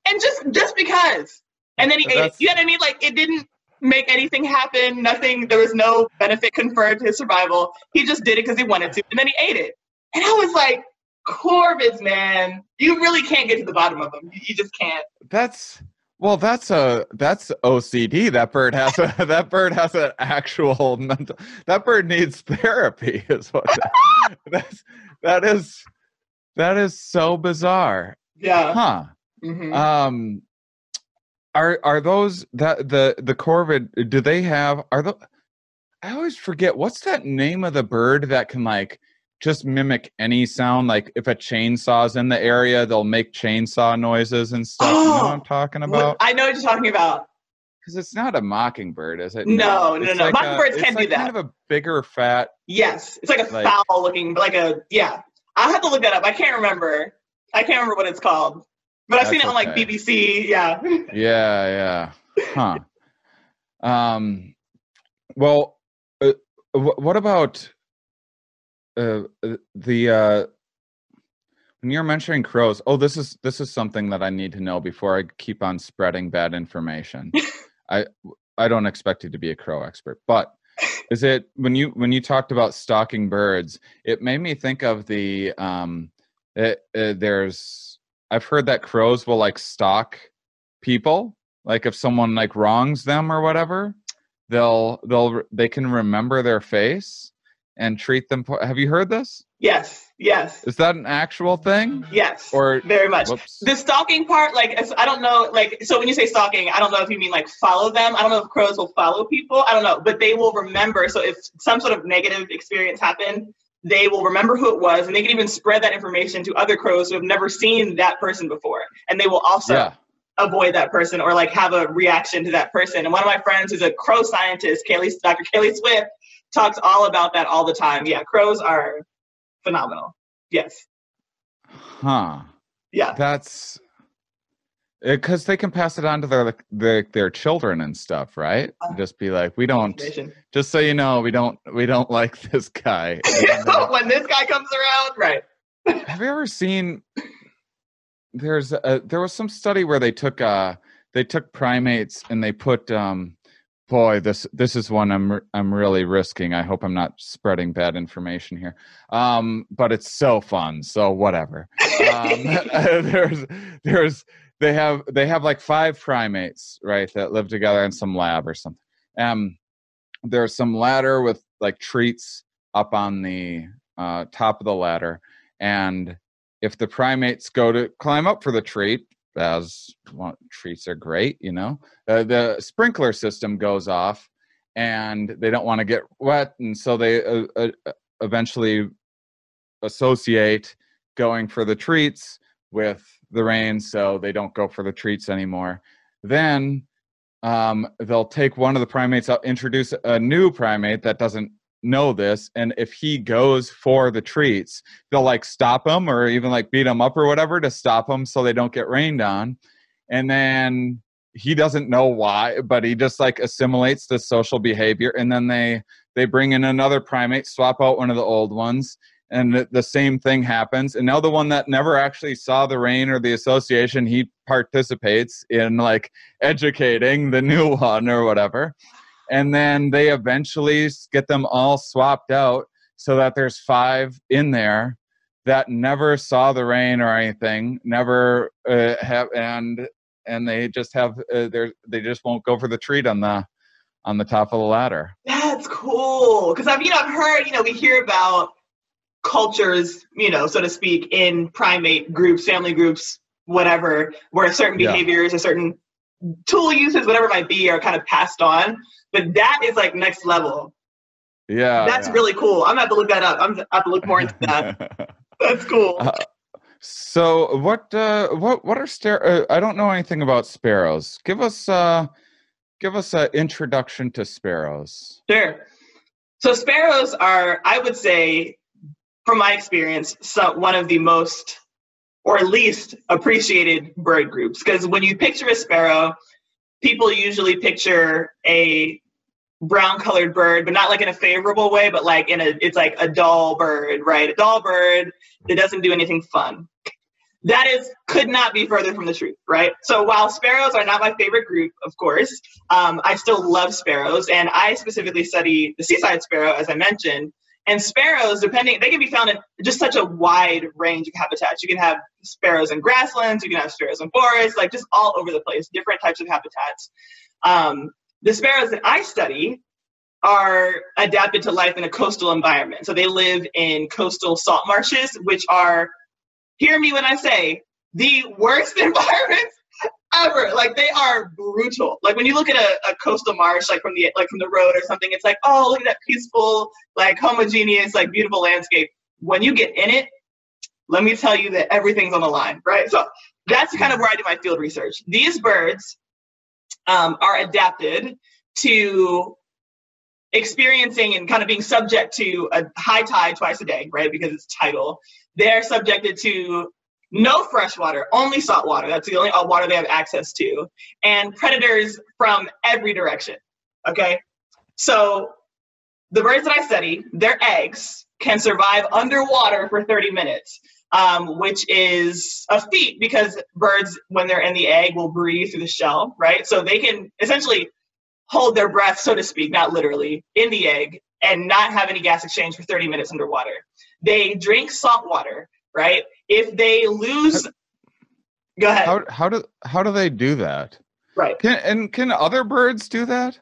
and just just because. And then he ate it. You know what I mean? Like it didn't make anything happen. Nothing. There was no benefit conferred to his survival. He just did it because he wanted to, and then he ate it. And I was like, corvids, man, you really can't get to the bottom of them. You just can't. That's well, that's a that's OCD. That bird has a that bird has an actual mental. That bird needs therapy. Is what that, that's that is that is so bizarre. Yeah. Huh. Mhm. Um. Are are those that the the corvid? Do they have? Are the? I always forget what's that name of the bird that can like just mimic any sound. Like if a chainsaw's in the area, they'll make chainsaw noises and stuff. you know what I'm talking about? I know what you're talking about. Because it's not a mockingbird, is it? No, no, It's no. like Mockingbirds a, can't it's do like Kind that. of a bigger, fat. Yes, it's like a Like- foul looking, like a yeah. I'll have to look that up. I can't remember. I can't remember what it's called, but I've seen it on like okay. BBC. Yeah. Yeah, yeah. Huh. um. Well, uh, wh- what about uh, uh, the uh, when you're mentioning crows? Oh, this is this is something that I need to know before I keep on spreading bad information. I I don't expect you to be a crow expert, but is it when you when you talked about stalking birds? It made me think of the um. It, uh, there's I've heard that crows will like stalk people like if someone like wrongs them or whatever they'll they'll they can remember their face and treat them po- have you heard this Yes. Yes. is that an actual thing Yes. or very much. whoops The stalking part, like I don't know, like so when you say stalking, I don't know if you mean like follow them. I don't know if crows will follow people. I don't know, but they will remember. So if some sort of negative experience happened, they will remember who it was, and they can even spread that information to other crows who have never seen that person before, and they will also yeah avoid that person or like have a reaction to that person. And one of my friends who's a crow scientist, Kaeli, Dr. Kaeli Swift, talks all about that all the time. Yeah, crows are phenomenal. Yes. huh Yeah. that's because they can pass it on to their their their children and stuff right just be like we don't just so you know we don't we don't like this guy when this guy comes around, right. Have you ever seen? There's a, there was some study where they took uh they took primates and they put um boy this this is one I'm i'm really risking. I hope I'm not spreading bad information here. Um, but it's so fun. So whatever. Um, there's there's they have they have like five primates right that live together in some lab or something. Um, there's some ladder with like treats up on the uh, top of the ladder and if the primates go to climb up for the treat as well, treats are great you know uh, the sprinkler system goes off and they don't want to get wet and so they uh, uh, eventually associate going for the treats with the rain so they don't go for the treats anymore. Then um, they'll take one of the primates introduce a new primate that doesn't know this and if he goes for the treats they'll like stop him or even like beat him up or whatever to stop him so they don't get rained on. And then he doesn't know why but he just like assimilates the social behavior and then they they bring in another primate swap out one of the old ones and the, same thing happens. And now the one that never actually saw the rain or the association he participates in like educating the new one or whatever. And then they eventually get them all swapped out so that there's five in there that never saw the rain or anything never uh, have and and they just have uh, they they just won't go for the treat on the on the top of the ladder. That's cool. Because I've you know I've heard you know we hear about cultures you know so to speak in primate groups, family groups, whatever, where certain Yeah. behaviors or certain tool uses, whatever it might be, are kind of passed on. But that is like next level. yeah That's yeah. really cool. I'm gonna have to look that up. I'm gonna have to look more into that. That's cool. Uh, so what uh what what are star- uh, i don't know anything about sparrows give us uh give us an introduction to sparrows Sure. So sparrows are, I would say, from my experience, one of the most or least appreciated bird groups. Because when you picture a sparrow, people usually picture a brown colored bird, but not like in a favorable way, but like in a it's like a dull bird, right? A dull bird that doesn't do anything fun. That is could not be further from the truth, right? So while sparrows are not my favorite group, of course, um, I still love sparrows, and I specifically study the seaside sparrow, as I mentioned. And sparrows, depending, they can be found in just such a wide range of habitats. You can have sparrows in grasslands, you can have sparrows in forests, like just all over the place, different types of habitats. Um, the sparrows that I study are adapted to life in a coastal environment. So they live in coastal salt marshes, which are, hear me when I say, the worst environments ever. Like they are brutal. Like when you look at a, a, coastal marsh, like from the like from the road or something, it's like, oh, look at that peaceful, like homogeneous, like beautiful landscape. When you get in it, let me tell you that everything's on the line, right? So that's kind of where I do my field research. These birds um, are adapted to experiencing and kind of being subject to a high tide twice a day, right? Because it's tidal. They're subjected to no fresh water, only salt water. That's the only water they have access to. And predators from every direction. Okay. So the birds that I study, their eggs can survive underwater for 30 minutes um, which is a feat because birds, when they're in the egg, will breathe through the shell, right? So they can essentially hold their breath, so to speak, not literally, in the egg and not have any gas exchange for 30 minutes underwater. They drink salt water, right? If they lose, how, go ahead. How, how do how do they do that? Right. Can, and can other birds do that?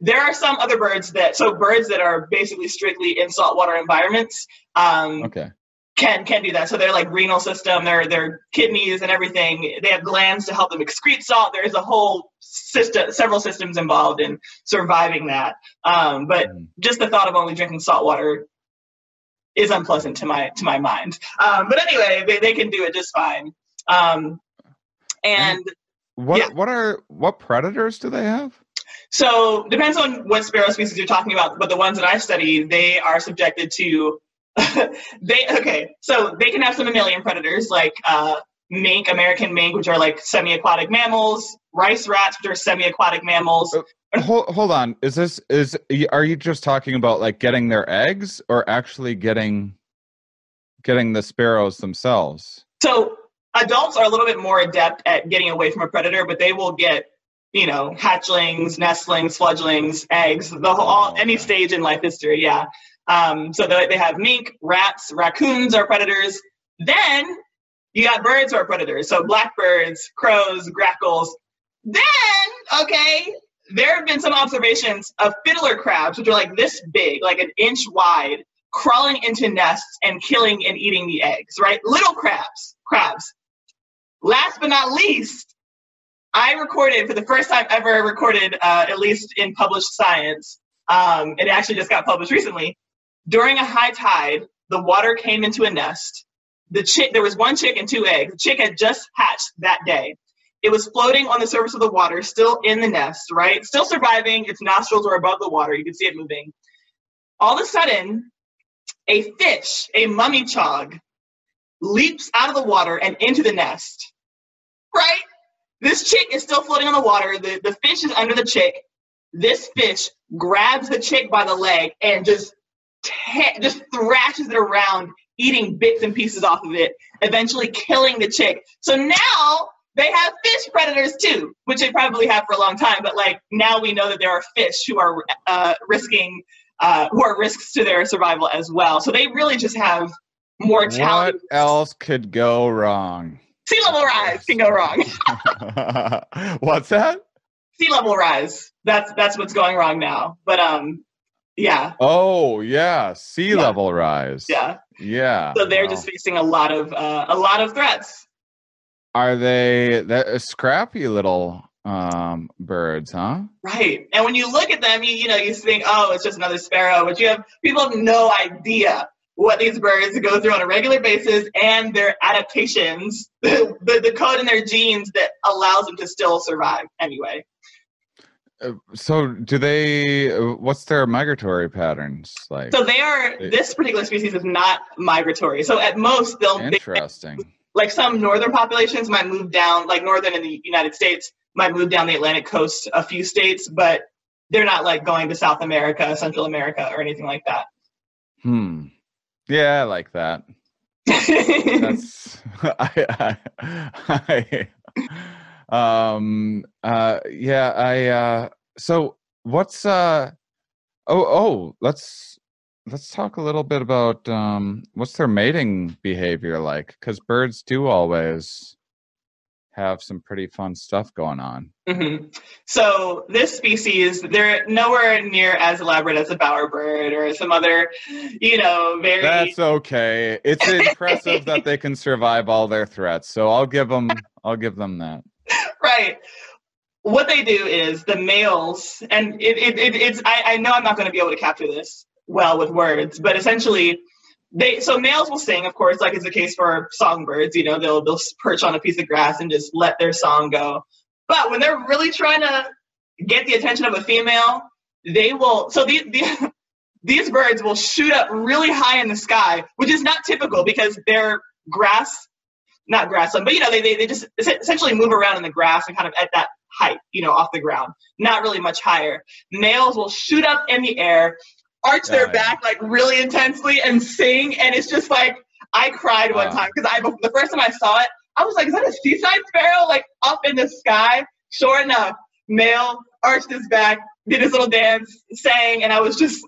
There are some other birds that so birds that are basically strictly in saltwater environments. Um, okay can can do that. So their like renal system, their their kidneys and everything, they have glands to help them excrete salt. There's a whole system, several systems involved in surviving that. Um, but mm. just the thought of only drinking salt water is unpleasant to my to my mind. Um, but anyway, they, they can do it just fine. Um, and what yeah. what are what predators do they have? So depends on what sparrow species you're talking about. But the ones that I study, they are subjected to they okay, so they can have some mammalian predators like uh, mink, American mink, which are like semi-aquatic mammals, rice rats, which are semi-aquatic mammals. Uh, hold, hold on, is this is are you just talking about like getting their eggs or actually getting getting the sparrows themselves? So adults are a little bit more adept at getting away from a predator, but they will get you know hatchlings, nestlings, fledglings, eggs, the whole all, any stage in life history. Yeah. Um, so they have mink, rats, raccoons are predators. Then you got birds who are predators. So blackbirds, crows, grackles. Then, okay, there have been some observations of fiddler crabs, which are like this big, like an inch wide, crawling into nests and killing and eating the eggs, right? Little crabs, crabs. Last but not least, I recorded for the first time ever recorded, uh, at least in published science. Um, it actually just got published recently. During a high tide, the water came into a nest. The chick, there was one chick and two eggs. The chick had just hatched that day. It was floating on the surface of the water, still in the nest, right? Still surviving. Its nostrils were above the water. You could see it moving. All of a sudden, a fish, a mummichog, leaps out of the water and into the nest. Right? This chick is still floating on the water. The, the fish is under the chick. This fish grabs the chick by the leg and just just thrashes it around, eating bits and pieces off of it, eventually killing the chick. So now they have fish predators too, which they probably have for a long time. But like now we know that there are fish who are uh, risking, uh, who are risks to their survival as well. So they really just have more What else could go wrong? Sea level rise can go wrong. What's that? Sea level rise. That's that's what's going wrong now. But um, yeah. Oh, yeah. Sea yeah. level rise. Yeah. Yeah. So they're wow. just facing a lot of uh, a lot of threats. Are they that uh, scrappy little um birds, huh? Right. And when you look at them, you you know, you think, "Oh, it's just another sparrow," but you have people have no idea what these birds go through on a regular basis and their adaptations, the, the, the code in their genes that allows them to still survive anyway. So do they what's their migratory patterns like so they are this particular species is not migratory so at most they'll interesting they, like some northern populations might move down like northern in the united states might move down the atlantic coast a few states but they're not like going to South America, Central America, or anything like that. Hmm. Yeah, I like that. That's I, I, I um uh yeah I uh so what's uh oh oh let's let's talk a little bit about um what's their mating behavior like because birds do always have some pretty fun stuff going on. Mm-hmm. So this species, they're nowhere near as elaborate as a bowerbird or some other, you know, very. That's okay. It's impressive that they can survive all their threats. So I'll give them. I'll give them that. Right. What they do is the males, and it, it, it it's. I, I know I'm not going to be able to capture this well with words, but essentially they so males will sing, of course, like is the case for songbirds. You know, they'll they'll perch on a piece of grass and just let their song go. But when they're really trying to get the attention of a female, they will. So these the, these birds will shoot up really high in the sky, which is not typical because they're grass, not grassland, but you know they, they they just essentially move around in the grass and kind of at that height, you know, off the ground, not really much higher. Males will shoot up in the air arch their back like really intensely and sing, and it's just like I cried one time because I the first time I saw it, I was like, "Is that a seaside sparrow like up in the sky?" Sure enough, male arched his back, did his little dance, sang, and I was just,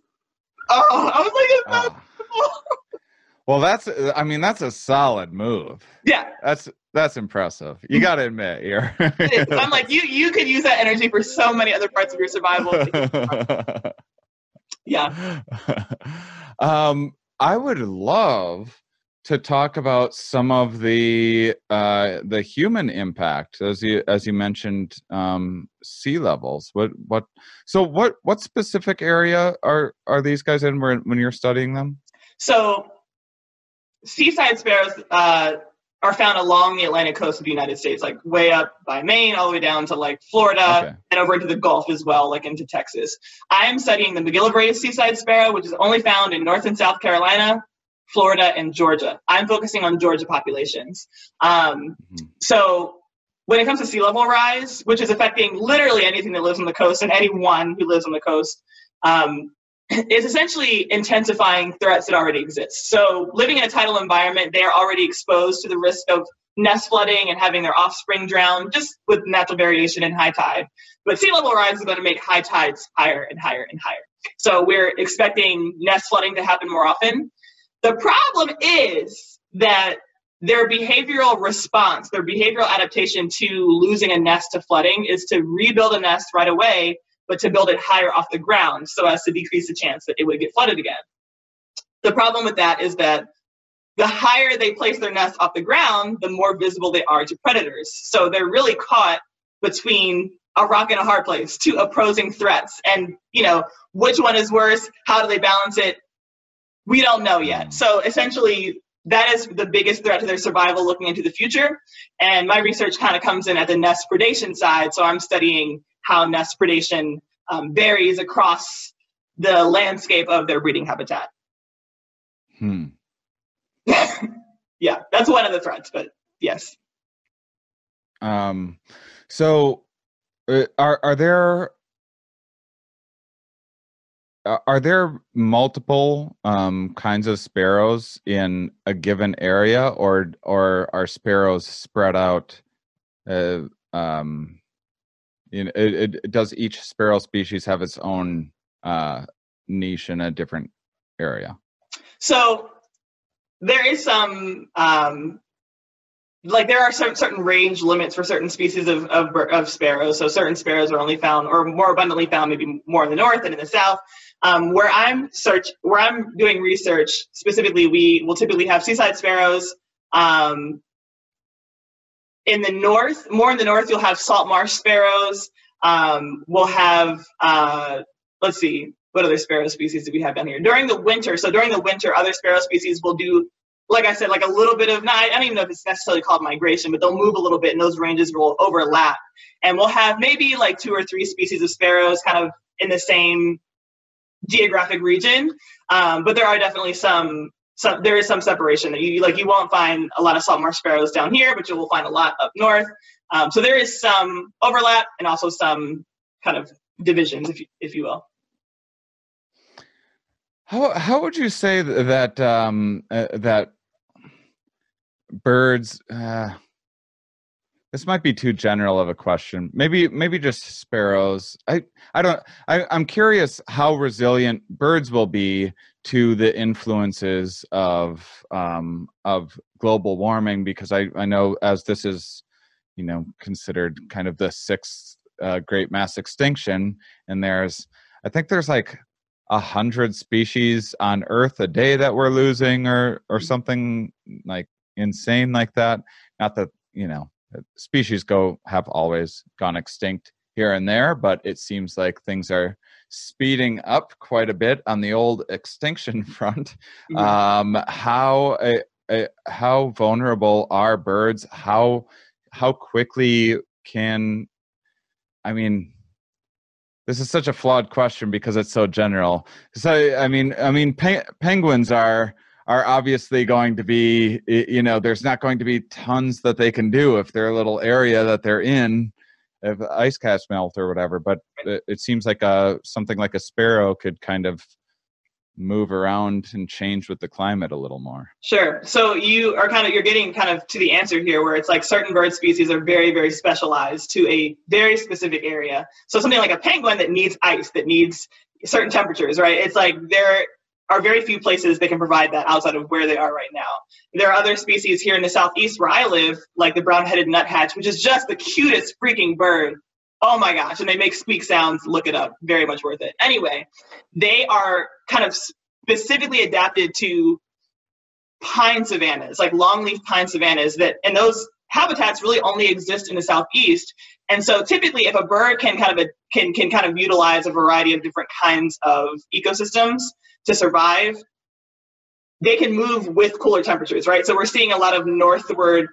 oh, I was like, "It's oh. Well, that's I mean that's a solid move. Yeah. That's that's impressive. You got to admit, you're I'm like you you could use that energy for so many other parts of your survival. yeah. um, I would love to talk about some of the uh, the human impact, as you as you mentioned, um, sea levels. What what? So what what specific area are are these guys in when when you're studying them? So, seaside sparrows. Uh, are found along the Atlantic coast of the United States, like way up by Maine, all the way down to like Florida, okay. and over into the Gulf as well, like into Texas. I am studying the MacGillivray seaside sparrow, which is only found in North and South Carolina, Florida, and Georgia. I'm focusing on Georgia populations. Um, mm-hmm. So when it comes to sea level rise, which is affecting literally anything that lives on the coast and anyone who lives on the coast, um, is essentially intensifying threats that already exist. So, living in a tidal environment, they are already exposed to the risk of nest flooding and having their offspring drown just with natural variation in high tide. But sea level rise is going to make high tides higher and higher and higher. So, we're expecting nest flooding to happen more often. The problem is that their behavioral response, their behavioral adaptation to losing a nest to flooding is to rebuild a nest right away but to build it higher off the ground so as to decrease the chance that it would get flooded again. The problem with that is that the higher they place their nest off the ground, the more visible they are to predators. So they're really caught between a rock and a hard place, two opposing threats. And, you know, which one is worse? How do they balance it? We don't know yet. Mm. So essentially, that is the biggest threat to their survival looking into the future. And my research kind of comes in at the nest predation side. So I'm studying how nest predation um, varies across the landscape of their breeding habitat. Hmm. yeah, that's one of the threats, but yes. Um, so uh, are are there are there multiple um, kinds of sparrows in a given area, or or are sparrows spread out uh, um, you know, it, it, does each sparrow species have its own uh, niche in a different area? So there is some um, like there are certain, certain range limits for certain species of, of, of, sparrows. So certain sparrows are only found or more abundantly found maybe more in the north than in the south. Um, where I'm search where I'm doing research specifically, we will typically have seaside sparrows. Um, in the north, more in the north, you'll have salt marsh sparrows. Um, we'll have, uh, let's see, what other sparrow species do we have down here? During the winter, so during the winter, other sparrow species will do, like I said, like a little bit of, Not, I don't even know if it's necessarily called migration, but they'll move a little bit and those ranges will overlap. And we'll have maybe like two or three species of sparrows kind of in the same geographic region. Um, but there are definitely some some there is some separation that you like you won't find a lot of salt marsh sparrows down here, but you will find a lot up north. Um, so there is some overlap and also some kind of divisions, if you, if you will. How how would you say that um, uh, that birds? Uh, this might be too general of a question. Maybe maybe just sparrows. I I don't. I, I'm curious how resilient birds will be to the influences of um, of global warming because I I know as this is you know considered kind of the sixth uh, great mass extinction and there's I think there's like a hundred species on Earth a day that we're losing, or or mm. something like insane like that. Not that you know species go have always gone extinct here and there, but it seems like things are speeding up quite a bit on the old extinction front. Mm-hmm. Um, how uh, uh, how vulnerable are birds? How how quickly can I mean this is such a flawed question because it's so general. So I mean, I mean, pe- penguins are are obviously going to be, you know, there's not going to be tons that they can do if their little area that they're in, if ice caps melt or whatever. But it, seems like a something like a sparrow could kind of move around and change with the climate a little more. Sure. So you are kind of you're getting kind of to the answer here where it's like certain bird species are very very specialized to a very specific area. So something like a penguin that needs ice that needs certain temperatures, right? It's like there are very few places they can provide that outside of where they are right now. There are other species here in the southeast where I live, like the brown-headed nuthatch, which is just the cutest freaking bird. Oh my gosh, and they make squeak sounds. Look it up. Very much worth it. Anyway, they are kind of specifically adapted to pine savannas, like longleaf pine savannas that and those habitats really only exist in the southeast. And so typically if a bird can kind of a, can can kind of utilize a variety of different kinds of ecosystems to survive, they can move with cooler temperatures, right? So we're seeing a lot of northward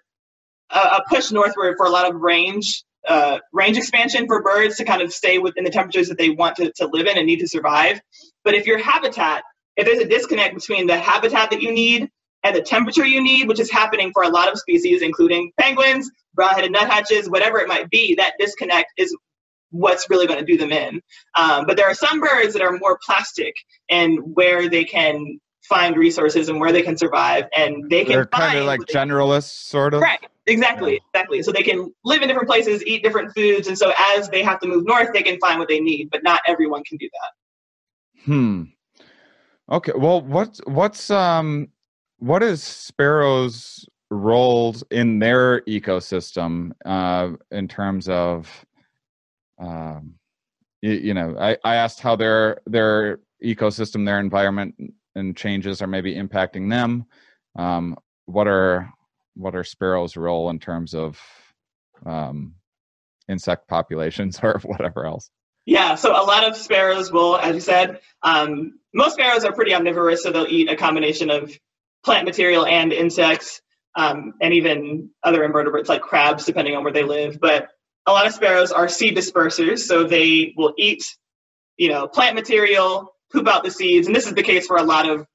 uh, a push northward for a lot of range uh, range expansion for birds to kind of stay within the temperatures that they want to, to live in and need to survive. But if your habitat, if there's a disconnect between the habitat that you need and the temperature you need, which is happening for a lot of species, including penguins, brown-headed nuthatches, whatever it might be, that disconnect is what's really going to do them in. Um, but there are some birds that are more plastic and where they can find resources and where they can survive and they can they're kind of like generalists sort of right exactly exactly. So they can live in different places eat different foods and so as they have to move north they can find what they need but not everyone can do that. Hmm. Okay well what's what's um what is sparrows roles in their ecosystem uh in terms of um you, you know i i asked how their their ecosystem their environment and changes are maybe impacting them. Um, what are what are sparrows role in terms of um, insect populations or whatever else? Yeah so a lot of sparrows will as you said um, most sparrows are pretty omnivorous so they'll eat a combination of plant material and insects um, and even other invertebrates like crabs depending on where they live. But a lot of sparrows are seed dispersers so they will eat you know plant material poop out the seeds. And this is the case for a lot of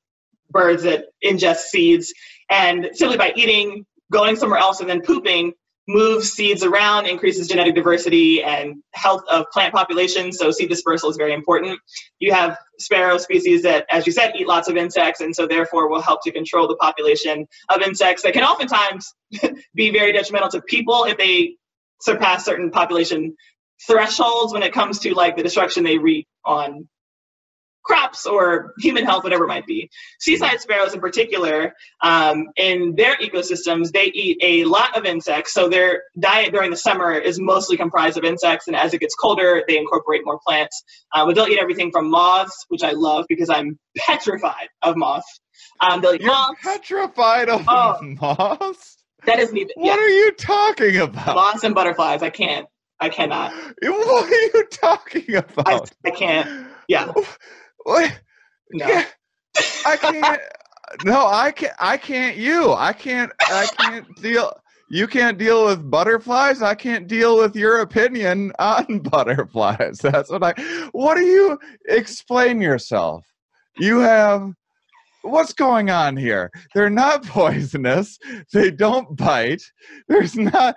birds that ingest seeds. And simply by eating, going somewhere else, and then pooping, moves seeds around, increases genetic diversity and health of plant populations. So seed dispersal is very important. You have sparrow species that, as you said, eat lots of insects, and so therefore will help to control the population of insects that can oftentimes be very detrimental to people if they surpass certain population thresholds when it comes to like the destruction they wreak on crops or human health, whatever it might be. Seaside sparrows, in particular, um, in their ecosystems, they eat a lot of insects. So their diet during the summer is mostly comprised of insects, and as it gets colder, they incorporate more plants. Uh, but they'll eat everything from moths, which I love because I'm petrified of moths. Um, they'll eat You're moths. petrified of oh, moths. That isn't even. What yeah. are you talking about? Moths and butterflies. I can't. I cannot. What are you talking about? I, I can't. Yeah. What? No. I can't. no, I can't. I can't. You. I can't. I can't deal. You can't deal with butterflies. I can't deal with your opinion on butterflies. That's what I. What do you explain yourself? You have. What's going on here? They're not poisonous. They don't bite. There's not.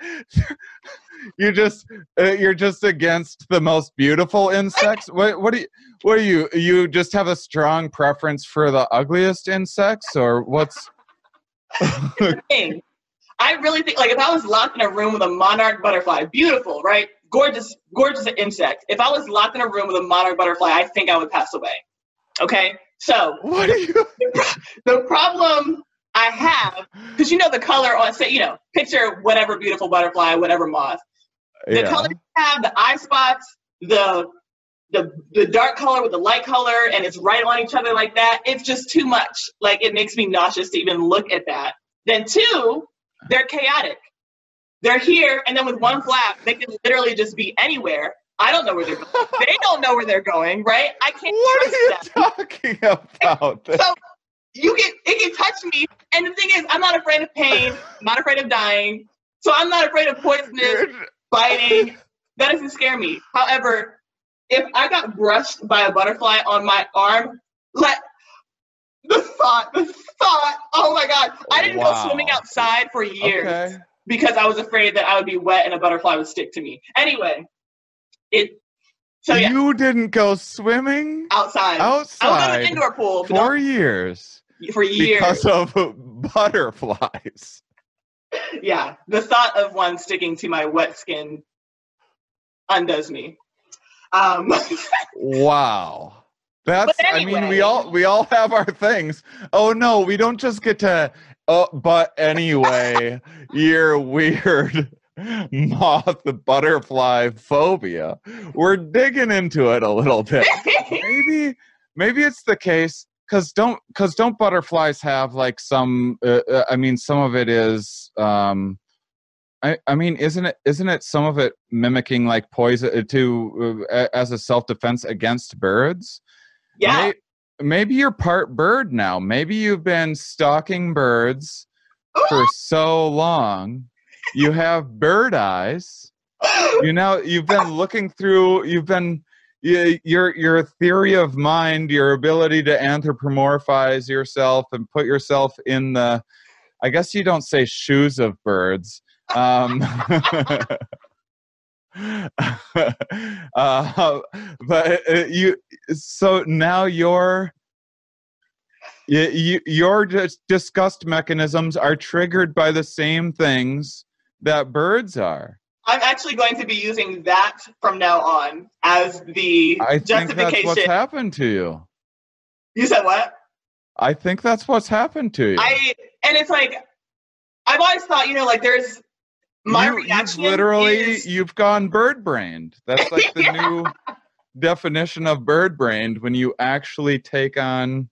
you just uh, you're just against the most beautiful insects. What what do you what do you you just have a strong preference for the ugliest insects or what's thing. I really think, like, if I was locked in a room with a monarch butterfly, beautiful, right? Gorgeous, gorgeous insect. If I was locked in a room with a monarch butterfly, I think I would pass away. Okay, so what are you the problem I have, because you know the color on, say, you know, picture whatever beautiful butterfly, whatever moth. The Yeah. color you have, the eye spots, the the the dark color with the light color, and it's right on each other like that. It's just too much. Like it makes me nauseous to even look at that. Then two, they're chaotic. They're here, and then with one flap, they can literally just be anywhere. I don't know where they're going. they don't know where they're going, right? I can't What are you them. talking about? So you get it can touch me, and the thing is, I'm not afraid of pain. I'm not afraid of dying. So I'm not afraid of poisonous biting. That doesn't scare me. However, if I got brushed by a butterfly on my arm, let the thought, the thought, oh my god. I didn't Wow. go swimming outside for years Okay. because I was afraid that I would be wet and a butterfly would stick to me. Anyway, it so yeah, You didn't go swimming outside. Outside, I was in an indoor pool for years for years. because of butterflies. yeah, the thought of one sticking to my wet skin undoes me. Um, Wow. That's But I mean we all we all have our things. Oh no, we don't just get to oh but anyway, you're weird moth the butterfly phobia. We're digging into it a little bit. maybe maybe it's the case because don't because don't butterflies have like some uh, uh, i mean some of it is um I, I mean isn't it isn't it some of it mimicking like poison uh, to uh, as a self-defense against birds yeah, May- maybe you're part bird now maybe you've been stalking birds for so long you have bird eyes. You know you've been looking through you've been y- your your theory of mind your ability to anthropomorphize yourself and put yourself in the i guess you don't say shoes of birds um uh, but uh, you so now your you, you, your disgust mechanisms are triggered by the same things that birds are I'm actually going to be using that from now on as the I think that's justification. what's happened to you. you said what? I think that's what's happened to you. I and it's like I've always thought, you know, like there's my you, reaction You've literally, is- you've gone bird brained. That's like the new definition of bird brained when you actually take on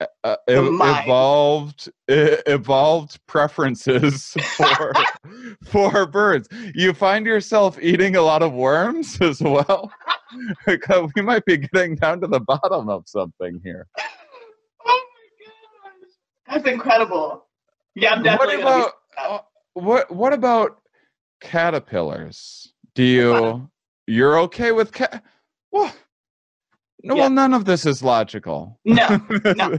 uh, The ev- mind. evolved evolved preferences for for birds. You find yourself eating a lot of worms as well. Because we might be getting down to the bottom of something here. Oh my gosh. That's incredible. Yeah, I'm what definitely gonna about uh, what what about caterpillars do you you're okay with cat well no Yeah. well none of this is logical be no.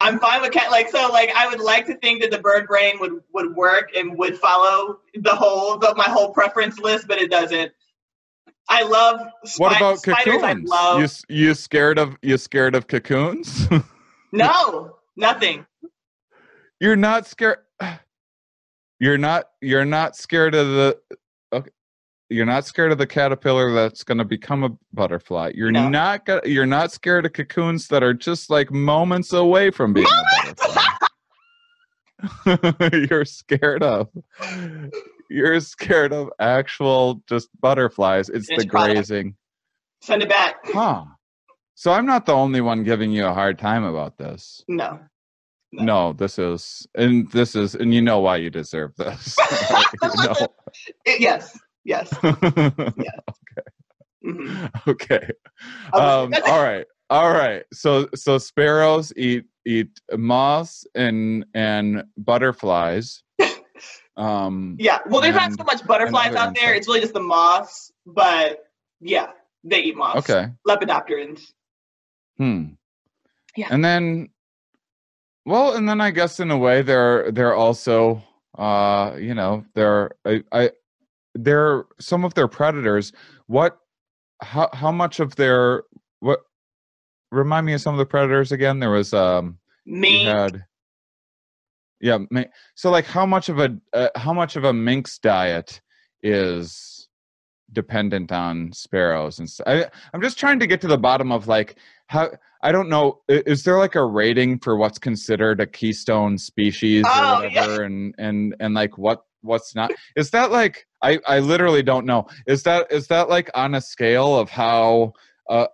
I'm fine with cat like so like I would like to think that the bird brain would would work and would follow the whole the, my whole preference list, but it doesn't. I love spi- what about spiders. I cocoons love you you scared of you scared of cocoons no nothing. you're not scared you're not you're not scared of the okay you're not scared of the caterpillar that's going to become a butterfly you're No. not go- you're not scared of cocoons that are just like moments away from being you're scared of you're scared of actual just butterflies it's the Finished product. grazing Send it back. huh so i'm not the only one giving you a hard time about this No. No. no, this is, and this is, and you know why you deserve this. You know. It- yes. Yes. Okay. Okay. Um, all right. All right. So, so sparrows eat eat moths and and butterflies. Um, Yeah. Well, there's not so much butterflies out there. insects. It's really just the moths. But yeah, they eat moths. Okay. Lepidopterans. Hmm. Yeah. And then, well, and then I guess in a way they're they're also, uh, you know, they're I, I their some of their predators. What? How how much of their what? Remind me of some of the predators again. There was um. Me, had yeah ma- so like how much of a uh, how much of a mink's diet is dependent on sparrows and I, i'm just trying to get to the bottom of like how i don't know is there like a rating for what's considered a keystone species Oh, or yeah. whatever and and and like what what's not is that like i i literally don't know is that is that like on a scale of how uh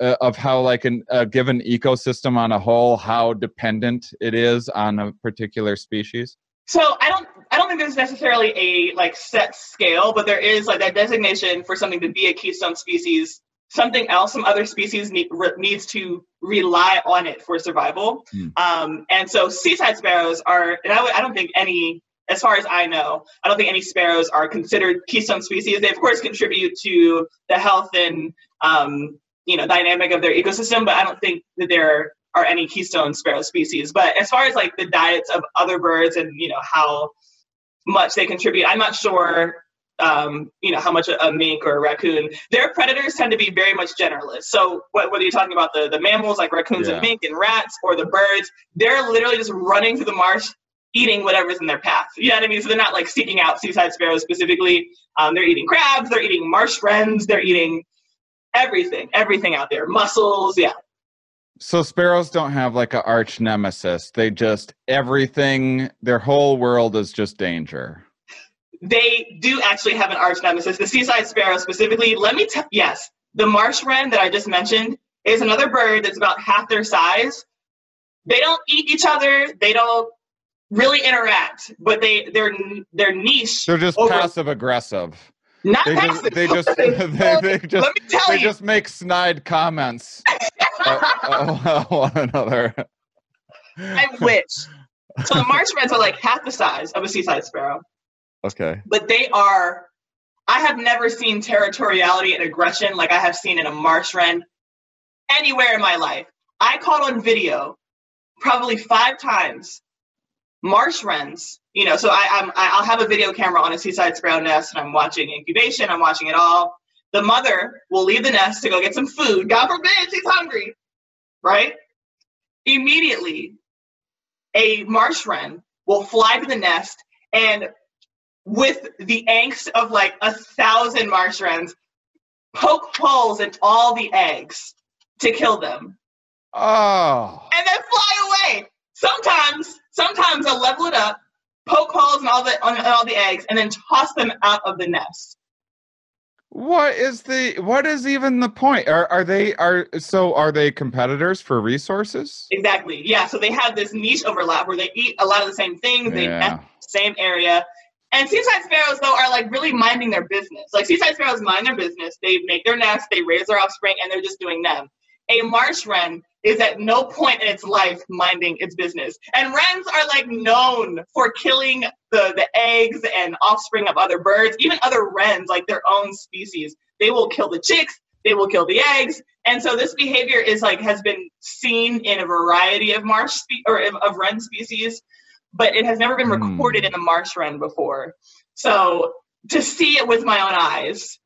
uh, of how like an, a given ecosystem on a whole how dependent it is on a particular species So I don't I don't think there's necessarily a like set scale, but there is like that designation for something to be a keystone species. Something else, some other species need, re, needs to rely on it for survival. Hmm. Um, and so seaside sparrows are, and I, would- I don't think any, as far as I know, I don't think any sparrows are considered keystone species. They of course contribute to the health and um, you know dynamic of their ecosystem, but I don't think that there are any keystone sparrow species. But as far as like the diets of other birds and you know how much they contribute, I'm not sure. Um, you know how much a, a mink or a raccoon. Their predators tend to be very much generalist. So wh- whether you're talking about the the mammals like raccoons Yeah. and mink and rats, or the birds, they're literally just running through the marsh, eating whatever's in their path. You know what I mean? So they're not like seeking out seaside sparrows specifically. Um, they're eating crabs. They're eating marsh wrens. They're eating everything, everything out there. Mussels. Yeah. so sparrows don't have like a arch nemesis they just everything their whole world is just danger they do actually have an arch nemesis. The seaside sparrow specifically, let me tell yes, the marsh wren that I just mentioned is another bird that's about half their size. They don't eat each other. They don't really interact, but they their their niche. they're just over- passive aggressive Not they just passive. they just they, they just Let me tell they you. just make snide comments uh, uh, one another I wish. So the marsh wrens are like half the size of a seaside sparrow. okay but they are i have never seen territoriality and aggression like i have seen in a marsh wren anywhere in my life i caught on video probably five times marsh wrens you know so I, I'm, I- i'll have a video camera on a seaside sparrow nest and i'm watching incubation i'm watching it all. The mother will leave the nest to go get some food. God forbid she's hungry right? Immediately a marsh wren will fly to the nest and with the angst of like a thousand marsh wrens, poke holes in all the eggs to kill them, oh. And then fly away. Sometimes, sometimes they'll level it up, poke holes in all the on all the eggs, and then toss them out of the nest. what is the what is even the point are are they are so are they competitors for resources Exactly. Yeah. So they have this niche overlap where they eat a lot of the same things. They Yeah. nest in the same area. And seaside sparrows, though, are like really minding their business. Like seaside sparrows mind their business. They make their nests, they raise their offspring, and they're just doing them. A marsh wren is at no point in its life minding its business. And wrens are like known for killing the, the eggs and offspring of other birds, even other wrens, like their own species. They will kill the chicks, they will kill the eggs. And so this behavior is like has been seen in a variety of marsh spe- or of, of wren species, but it has never been Hmm. recorded in a marsh wren before. So to see it with my own eyes,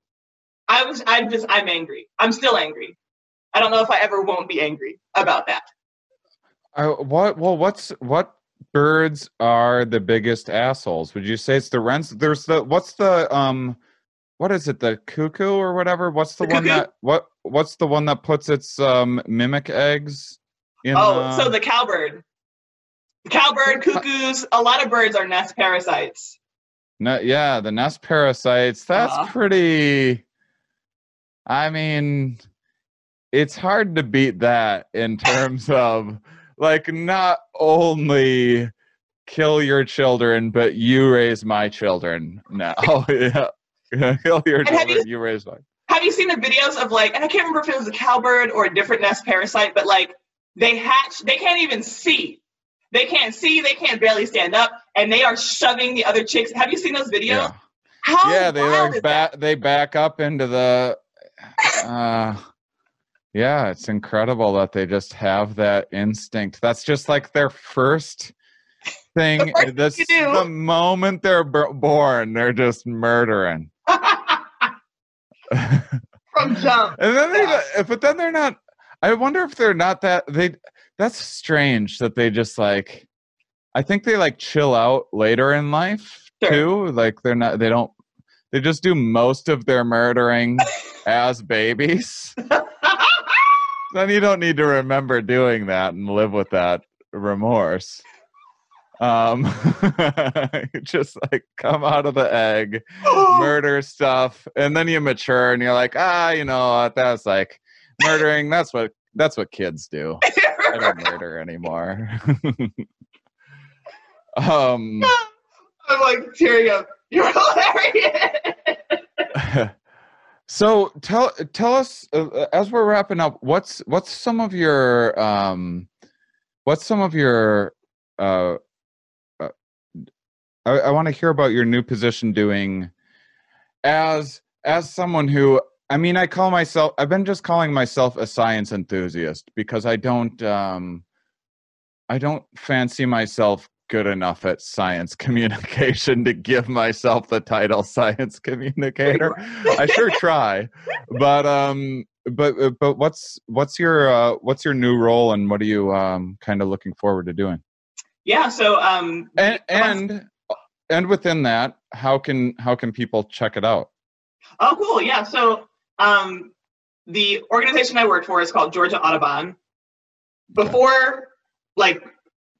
I was I'm just I'm angry. I'm still angry. I don't know if I ever won't be angry about that. Uh, what? Well, what's what birds are the biggest assholes? Would you say it's the wrens? There's the what's the um, what is it? The cuckoo or whatever? What's the, The one cuckoo? that what? What's the one that puts its um mimic eggs? In oh, the, so the cowbird. Cowbird, cuckoos, a lot of birds are nest parasites. No, yeah, the nest parasites. That's Uh-huh. pretty. I mean, it's hard to beat that in terms of like not only kill your children, but you raise my children now. yeah, kill your And have you- children, you raise mine. Have you seen the videos of like, and I can't remember if it was a cowbird or a different nest parasite, but like they hatch, they can't even see. They can't see, they can't barely stand up, and they are shoving the other chicks. Have you seen those videos? Yeah, How yeah, they like back. They back up into the. Uh, yeah, it's incredible that they just have that instinct. That's just like their first. thing. The This the moment they're b- born, they're just murdering. From jump. and then they, Yeah. but then they're not. I wonder if they're not that they. That's strange that they just like. I think they like chill out later in life Sure. too. Like they're not. They don't. They just do most of their murdering as babies. then you don't need to remember doing that and live with that remorse. Um, just like come out of the egg, murder stuff, and then you mature and you're like, ah, you know, what, that's like murdering. That's what that's what kids do. I don't murder anymore. um, I'm like tearing up. You're hilarious. So tell tell us uh, as we're wrapping up, what's what's some of your um, what's some of your uh, uh I, I want to hear about your new position doing as as someone who I mean I call myself I've been just calling myself a science enthusiast because I don't um I don't fancy myself good enough at science communication to give myself the title science communicator. I sure try. But um but uh, but what's what's your uh what's your new role and what are you um kind of looking forward to doing? yeah. So um. And and and within that, how can how can people check it out? Oh, cool. Yeah. So um, the organization I work for is called Georgia Audubon. Before, like,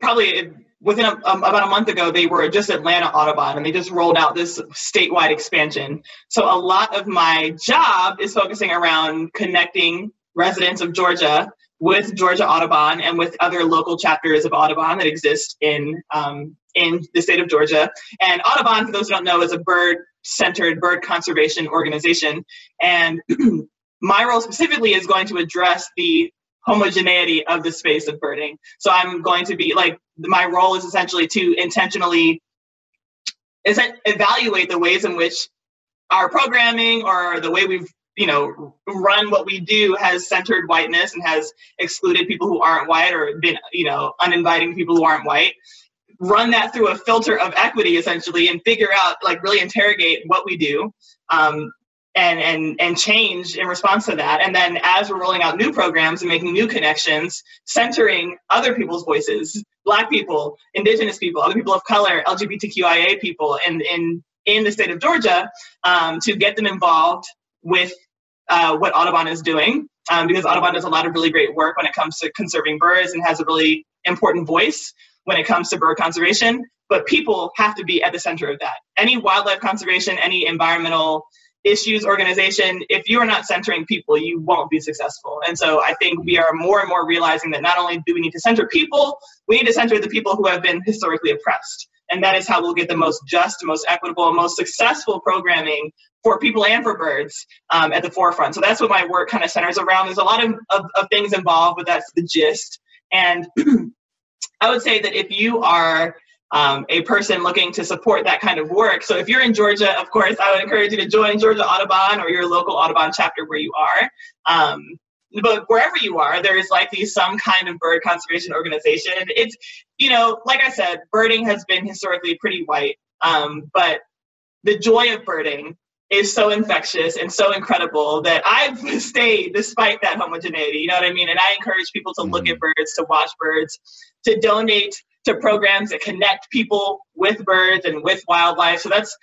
probably within a, um, about a month ago, they were just Atlanta Audubon, and they just rolled out this statewide expansion. So a lot of my job is focusing around connecting residents of Georgia with Georgia Audubon and with other local chapters of Audubon that exist in um, in the state of Georgia. And Audubon, for those who don't know, is a bird centered bird conservation organization. And my role specifically is going to address the homogeneity of the space of birding. So I'm going to be like, my role is essentially to intentionally is evaluate the ways in which our programming or the way we've you know run what we do has centered whiteness and has excluded people who aren't white or been you know uninviting people who aren't white. Run that through a filter of equity essentially and figure out like really interrogate what we do um, and and and change in response to that. And then as we're rolling out new programs and making new connections centering other people's voices black people indigenous people other people of color lgbtqia people in in in the state of georgia um, to get them involved with uh, what audubon is doing um, because audubon does a lot of really great work when it comes to conserving birds and has a really important voice when it comes to bird conservation, but people have to be at the center of that. Any wildlife conservation, any environmental issues organization, if you are not centering people, you won't be successful. And so I think we are more and more realizing that not only do we need to center people, we need to center the people who have been historically oppressed. And that is how we'll get the most just, most equitable, most successful programming for people and for birds um, at the forefront. So that's what my work kind of centers around. There's a lot of, of, of things involved, but that's the gist. And I would say that if you are um, a person looking to support that kind of work, so if you're in Georgia, of course, I would encourage you to join Georgia Audubon or your local Audubon chapter where you are. Um, but wherever you are, there is likely some kind of bird conservation organization. It's, you know, like I said, birding has been historically pretty white, um, but the joy of birding is so infectious and so incredible that I've stayed despite that homogeneity. You know what I mean? And I encourage people to look at birds, to watch birds, to donate to programs that connect people with birds and with wildlife. So that's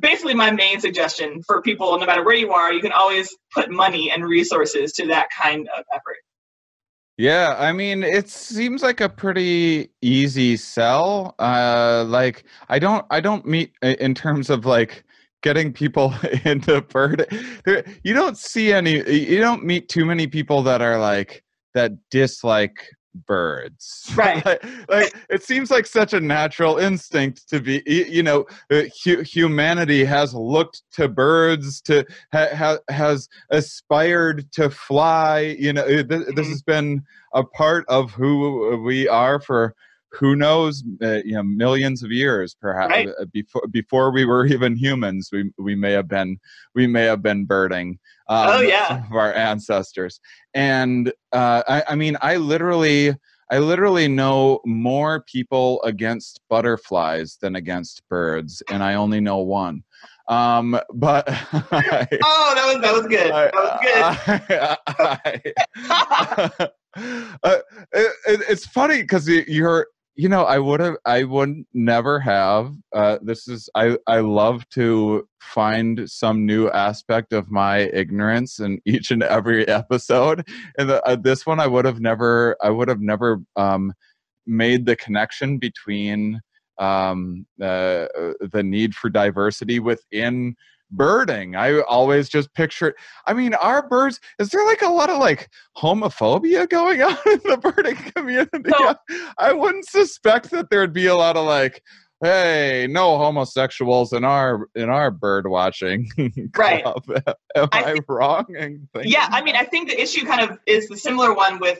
basically my main suggestion for people, no matter where you are, you can always put money and resources to that kind of effort. Yeah, I mean, it seems like a pretty easy sell. Uh, like, I don't, I don't meet in terms of like getting people into bird. You don't see any. You don't meet too many people that are like that dislike birds right like, like, it seems like such a natural instinct to be you know hu- humanity has looked to birds to ha, ha, has aspired to fly you know th- this Mm-hmm. has been a part of who we are for who knows uh, you know millions of years perhaps Right. uh, before before we were even humans we we may have been we may have been birding um, Oh, yeah. of our ancestors and uh, I, I mean i literally I literally know more people against butterflies than against birds, and I only know one. Um, but I, oh, that was that was good. That was good. I, I, uh, it, it's funny because you're you know i would have i would never have uh, this is i i love to find some new aspect of my ignorance in each and every episode and the, uh, this one i would have never i would have never um, made the connection between um, uh, the need for diversity within birding. I always just picture I mean, our birds is there like a lot of like homophobia going on in the birding community? So, I wouldn't suspect that there'd be a lot of like hey no homosexuals in our in our bird watching right am i, I wrong yeah i mean i think the issue kind of is the similar one with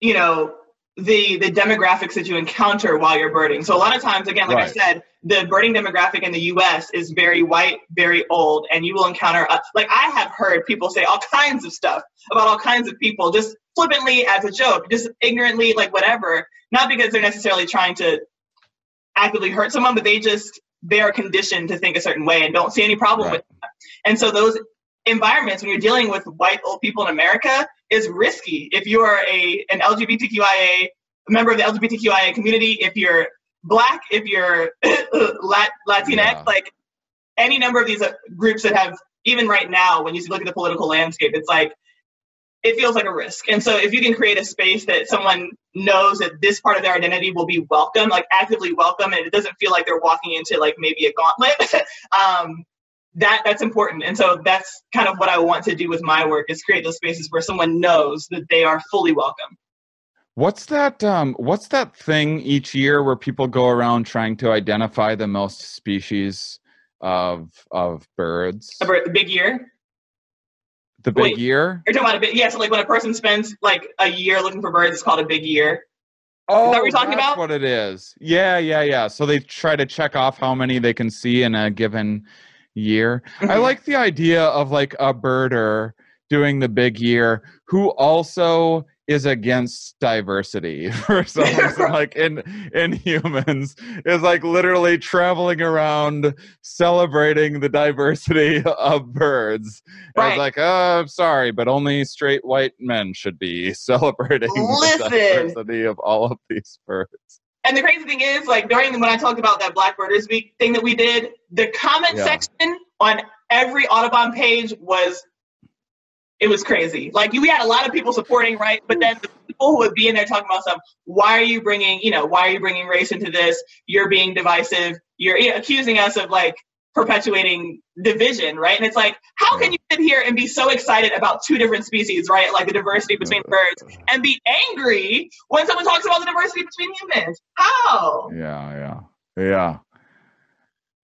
you know the the demographics that you encounter while you're birding. So a lot of times, again, like right. I said, the birding demographic in the U.S. is very white, very old, and you will encounter uh, like I have heard people say all kinds of stuff about all kinds of people, just flippantly as a joke, just ignorantly, like whatever. Not because they're necessarily trying to actively hurt someone, but they just they are conditioned to think a certain way and don't see any problem right. with that. And so those environments when you're dealing with white old people in America is risky. If you are a an LGBTQIA member of the LGBTQIA community, if you're black, if you're Lat, Latinx, yeah. like any number of these uh, groups that have even right now, when you look at the political landscape, it's like it feels like a risk. And so if you can create a space that someone knows that this part of their identity will be welcome, like actively welcome, and it doesn't feel like they're walking into like maybe a gauntlet, um, that that's important and so that's kind of what i want to do with my work is create those spaces where someone knows that they are fully welcome what's that um what's that thing each year where people go around trying to identify the most species of of birds a bird, the big year the big Wait, year you're talking about a bit yeah so like when a person spends like a year looking for birds it's called a big year Oh, is that what you're talking about? what it is. Yeah, yeah, yeah. So they try to check off how many they can see in a given year. I mm-hmm. like the idea of like a birder doing the big year who also is against diversity for some reason like in in humans is like literally traveling around celebrating the diversity of birds right. like oh i'm sorry but only straight white men should be celebrating Listen. the diversity of all of these birds and the crazy thing is, like during when I talked about that Black Birders Week thing that we did, the comment yeah. section on every Audubon page was it was crazy. Like we had a lot of people supporting, right? But then the people who would be in there talking about stuff. Why are you bringing, you know, why are you bringing race into this? You're being divisive. You're you know, accusing us of like perpetuating division, right? And it's like, how can you sit here and be so excited about two different species, right? Like the diversity between birds, and be angry when someone talks about the diversity between humans? How? Yeah, yeah, yeah.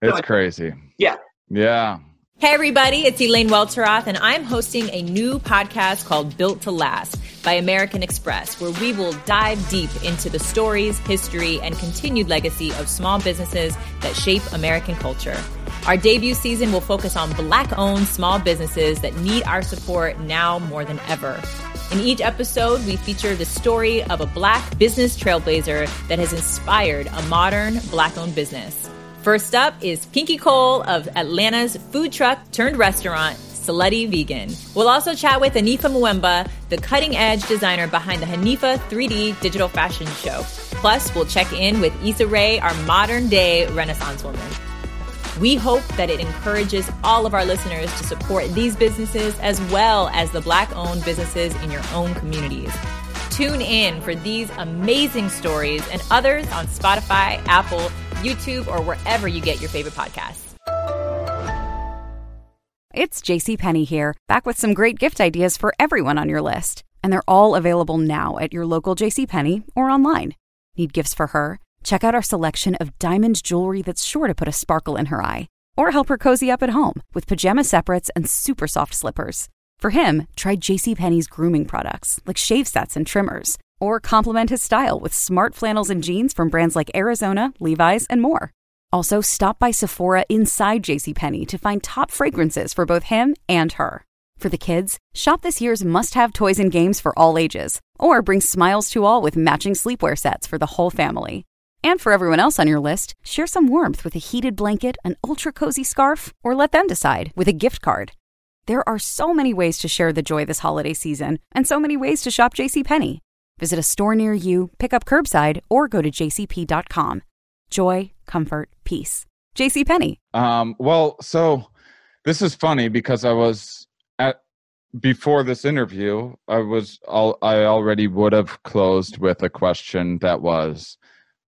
It's crazy. Yeah. Yeah. Hey, everybody, it's Elaine Welteroth, and I'm hosting a new podcast called Built to Last by American Express, where we will dive deep into the stories, history, and continued legacy of small businesses that shape American culture. Our debut season will focus on Black owned small businesses that need our support now more than ever. In each episode, we feature the story of a Black business trailblazer that has inspired a modern Black owned business. First up is Pinky Cole of Atlanta's food truck turned restaurant, Slutty Vegan. We'll also chat with Hanifa Mvuemba, the cutting edge designer behind the Hanifa 3D digital fashion show. Plus, we'll check in with Issa Rae, our modern day Renaissance woman. We hope that it encourages all of our listeners to support these businesses as well as the Black owned businesses in your own communities. Tune in for these amazing stories and others on Spotify, Apple, YouTube, or wherever you get your favorite podcasts. It's JCPenney here, back with some great gift ideas for everyone on your list. And they're all available now at your local JCPenney or online. Need gifts for her? Check out our selection of diamond jewelry that's sure to put a sparkle in her eye. Or help her cozy up at home with pajama separates and super soft slippers. For him, try JCPenney's grooming products like shave sets and trimmers. Or complement his style with smart flannels and jeans from brands like Arizona, Levi's, and more. Also, stop by Sephora inside JCPenney to find top fragrances for both him and her. For the kids, shop this year's must have toys and games for all ages, or bring smiles to all with matching sleepwear sets for the whole family. And for everyone else on your list, share some warmth with a heated blanket, an ultra cozy scarf, or let them decide with a gift card. There are so many ways to share the joy this holiday season, and so many ways to shop JCPenney. Visit a store near you, pick up curbside, or go to jcp.com. Joy, comfort, peace. JCPenney. Um, well, so this is funny because I was at before this interview, I was all I already would have closed with a question that was,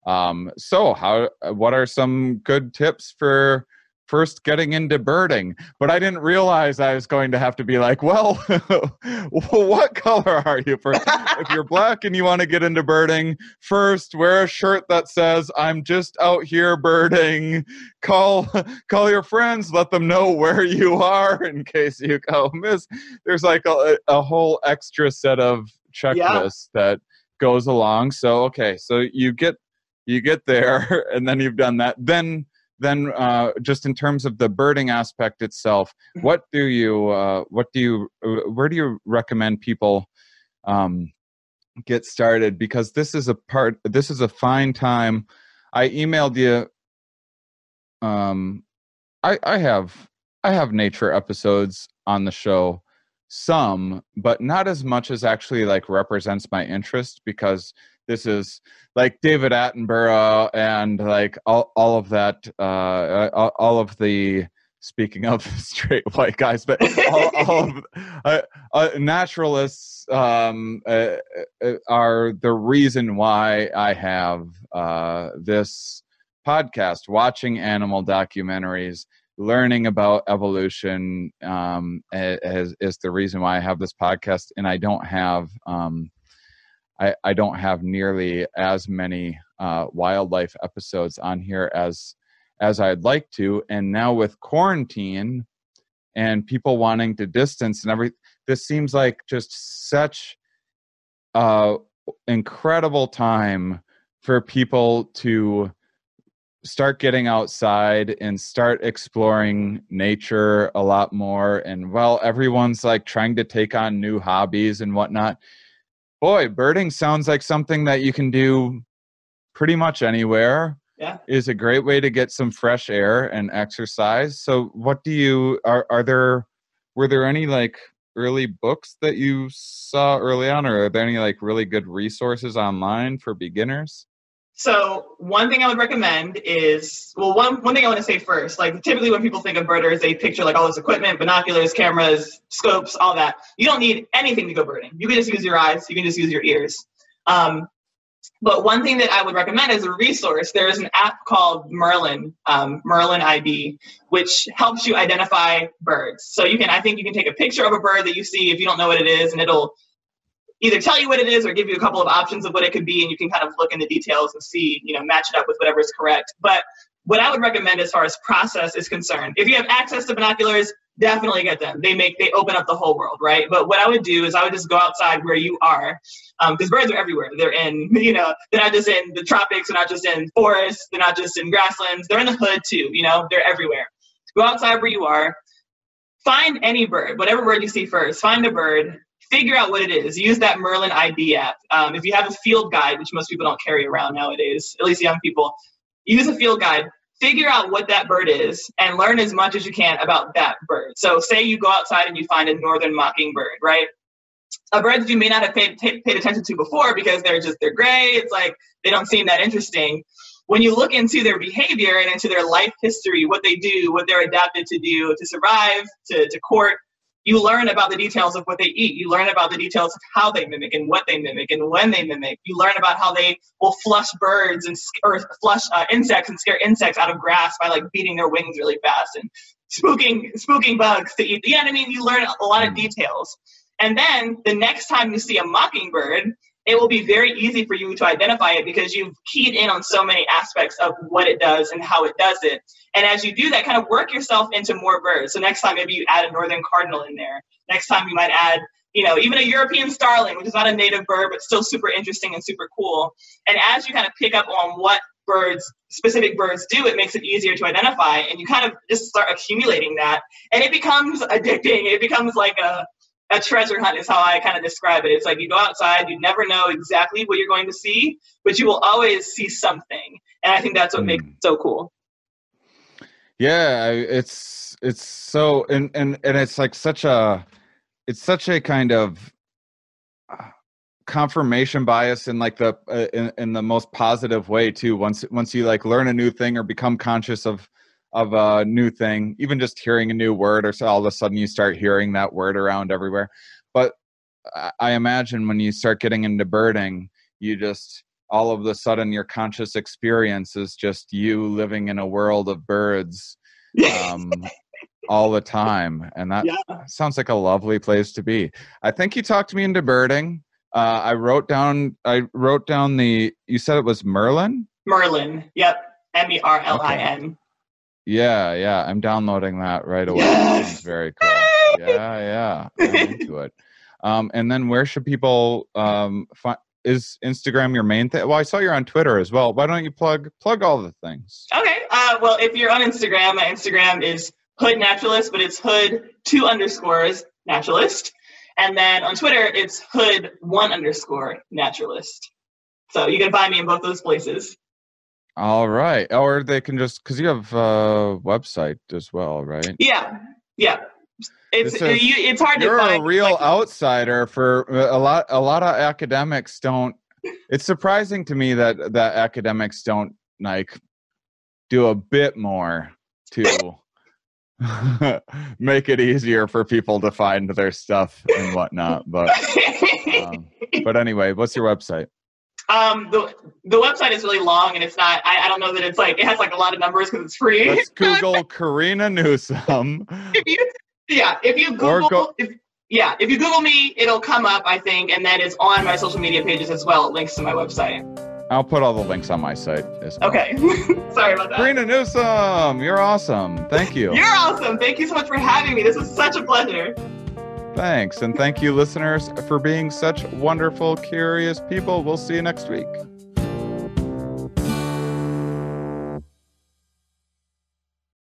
um, so how what are some good tips for first getting into birding? But i didn't realize i was going to have to be like well what color are you? For if you're black and you want to get into birding first wear a shirt that says i'm just out here birding. Call call your friends let them know where you are in case you go miss. There's like a, a whole extra set of checklists yeah. that goes along. So okay so you get you get there and then you've done that. Then then uh, just in terms of the birding aspect itself mm-hmm. what do you uh, what do you uh, where do you recommend people um, get started? Because this is a part this is a fine time. I emailed you um i i have i have nature episodes on the show some but not as much as actually like represents my interest because this is like David Attenborough and like all, all of that, uh, all, all of the, speaking of straight white guys, but all, all of, uh, uh, naturalists um, uh, uh, are the reason why I have uh, this podcast, watching animal documentaries, learning about evolution um, is, is the reason why I have this podcast, and I don't have um, I, I don't have nearly as many uh, wildlife episodes on here as as I'd like to. And now with quarantine and people wanting to distance and everything, this seems like just such uh incredible time for people to start getting outside and start exploring nature a lot more and well everyone's like trying to take on new hobbies and whatnot boy, birding sounds like something that you can do pretty much anywhere. Yeah. Is a great way to get some fresh air and exercise. So what do you are are there were there any like early books that you saw early on or are there any like really good resources online for beginners? So one thing I would recommend is well one one thing I want to say first, like typically when people think of birders, they picture like all this equipment, binoculars, cameras, scopes, all that. You don't need anything to go birding. You can just use your eyes, you can just use your ears. Um, but one thing that I would recommend as a resource, there is an app called Merlin, um, Merlin ID, which helps you identify birds. So you can, I think you can take a picture of a bird that you see if you don't know what it is, and it'll either tell you what it is or give you a couple of options of what it could be and you can kind of look in the details and see you know match it up with whatever is correct. But what i would recommend as far as process is concerned if you have access to binoculars definitely get them. They make they open up the whole world right? But what i would do is i would just go outside where you are because um, birds are everywhere. They're in you know they're not just in the tropics they're not just in forests they're not just in grasslands. They're in the hood too you know they're everywhere. Go outside where you are. Find any bird whatever bird you see first find a bird figure out what it is. Use that Merlin ID app. Um, if you have a field guide, which most people don't carry around nowadays, at least young people, use a field guide. Figure out what that bird is and learn as much as you can about that bird. So, say you go outside and you find a northern mockingbird, right? A bird that you may not have paid, paid attention to before because they're just they're gray. It's like they don't seem that interesting when you look into their behavior and into their life history, what they do, what they're adapted to do to survive, to, to court, you learn about the details of what they eat. You learn about the details of how they mimic and what they mimic and when they mimic. You learn about how they will flush birds and or flush uh, insects and scare insects out of grass by like beating their wings really fast and spooking spooking bugs to eat. Yeah, I mean? You learn a lot of details. And then the next time you see a mockingbird, it will be very easy for you to identify it because you've keyed in on so many aspects of what it does and how it does it. And as you do that, kind of work yourself into more birds. So next time, maybe you add a northern cardinal in there. Next time, you might add, you know, even a European starling, which is not a native bird, but still super interesting and super cool. And as you kind of pick up on what birds, specific birds do, it makes it easier to identify. And you kind of just start accumulating that. And it becomes addicting. It becomes like a, a treasure hunt is how I kind of describe it. It's like you go outside, you never know exactly what you're going to see, but you will always see something. And I think that's what mm. makes it so cool. Yeah, it's it's so and and and it's like such a it's such a kind of uh, confirmation bias in like the uh, in, in the most positive way too once once you like learn a new thing or become conscious of of a new thing even just hearing a new word or so all of a sudden you start hearing that word around everywhere. But i imagine when you start getting into birding you just all of a sudden your conscious experience is just you living in a world of birds um, all the time. And that yeah. sounds like a lovely place to be. I think you talked me into birding. Uh, i wrote down i wrote down the you said it was merlin? Merlin. Yep. M-e-r-l-i-n okay. Yeah yeah i'm downloading that right away yes. very cool yeah yeah i'm into it um, and then where should people um, find is Instagram your main thing? Well, I saw you're on Twitter as well. Why don't you plug plug all the things? Okay. Uh, well, if you're on Instagram, my Instagram is Hood Naturalist, but it's Hood two underscores Naturalist, and then on Twitter it's Hood one underscore Naturalist. So you can find me in both those places. All right, or they can just because you have a website as well, right? Yeah, yeah it's uh, is, you, it's hard you're to find. a real like, outsider for uh, a lot. A lot of academics don't. It's surprising to me that that academics don't like do a bit more to make it easier for people to find their stuff and whatnot. But um, but anyway, what's your website? Um, the the website is really long and it's not. I, I don't know that it's like it has like a lot of numbers because it's free. Let's Google Corina Newsome. if you yeah, if you Google, go- if, yeah, if you Google me, it'll come up, I think, and that is on my social media pages as well. It links to my website. I'll put all the links on my site as well. Okay. Sorry about that. Corina Newsome, you're awesome. Thank you. You're awesome. Thank you so much for having me. This was such a pleasure. Thanks. And thank you, listeners, for being such wonderful, curious people. We'll see you next week.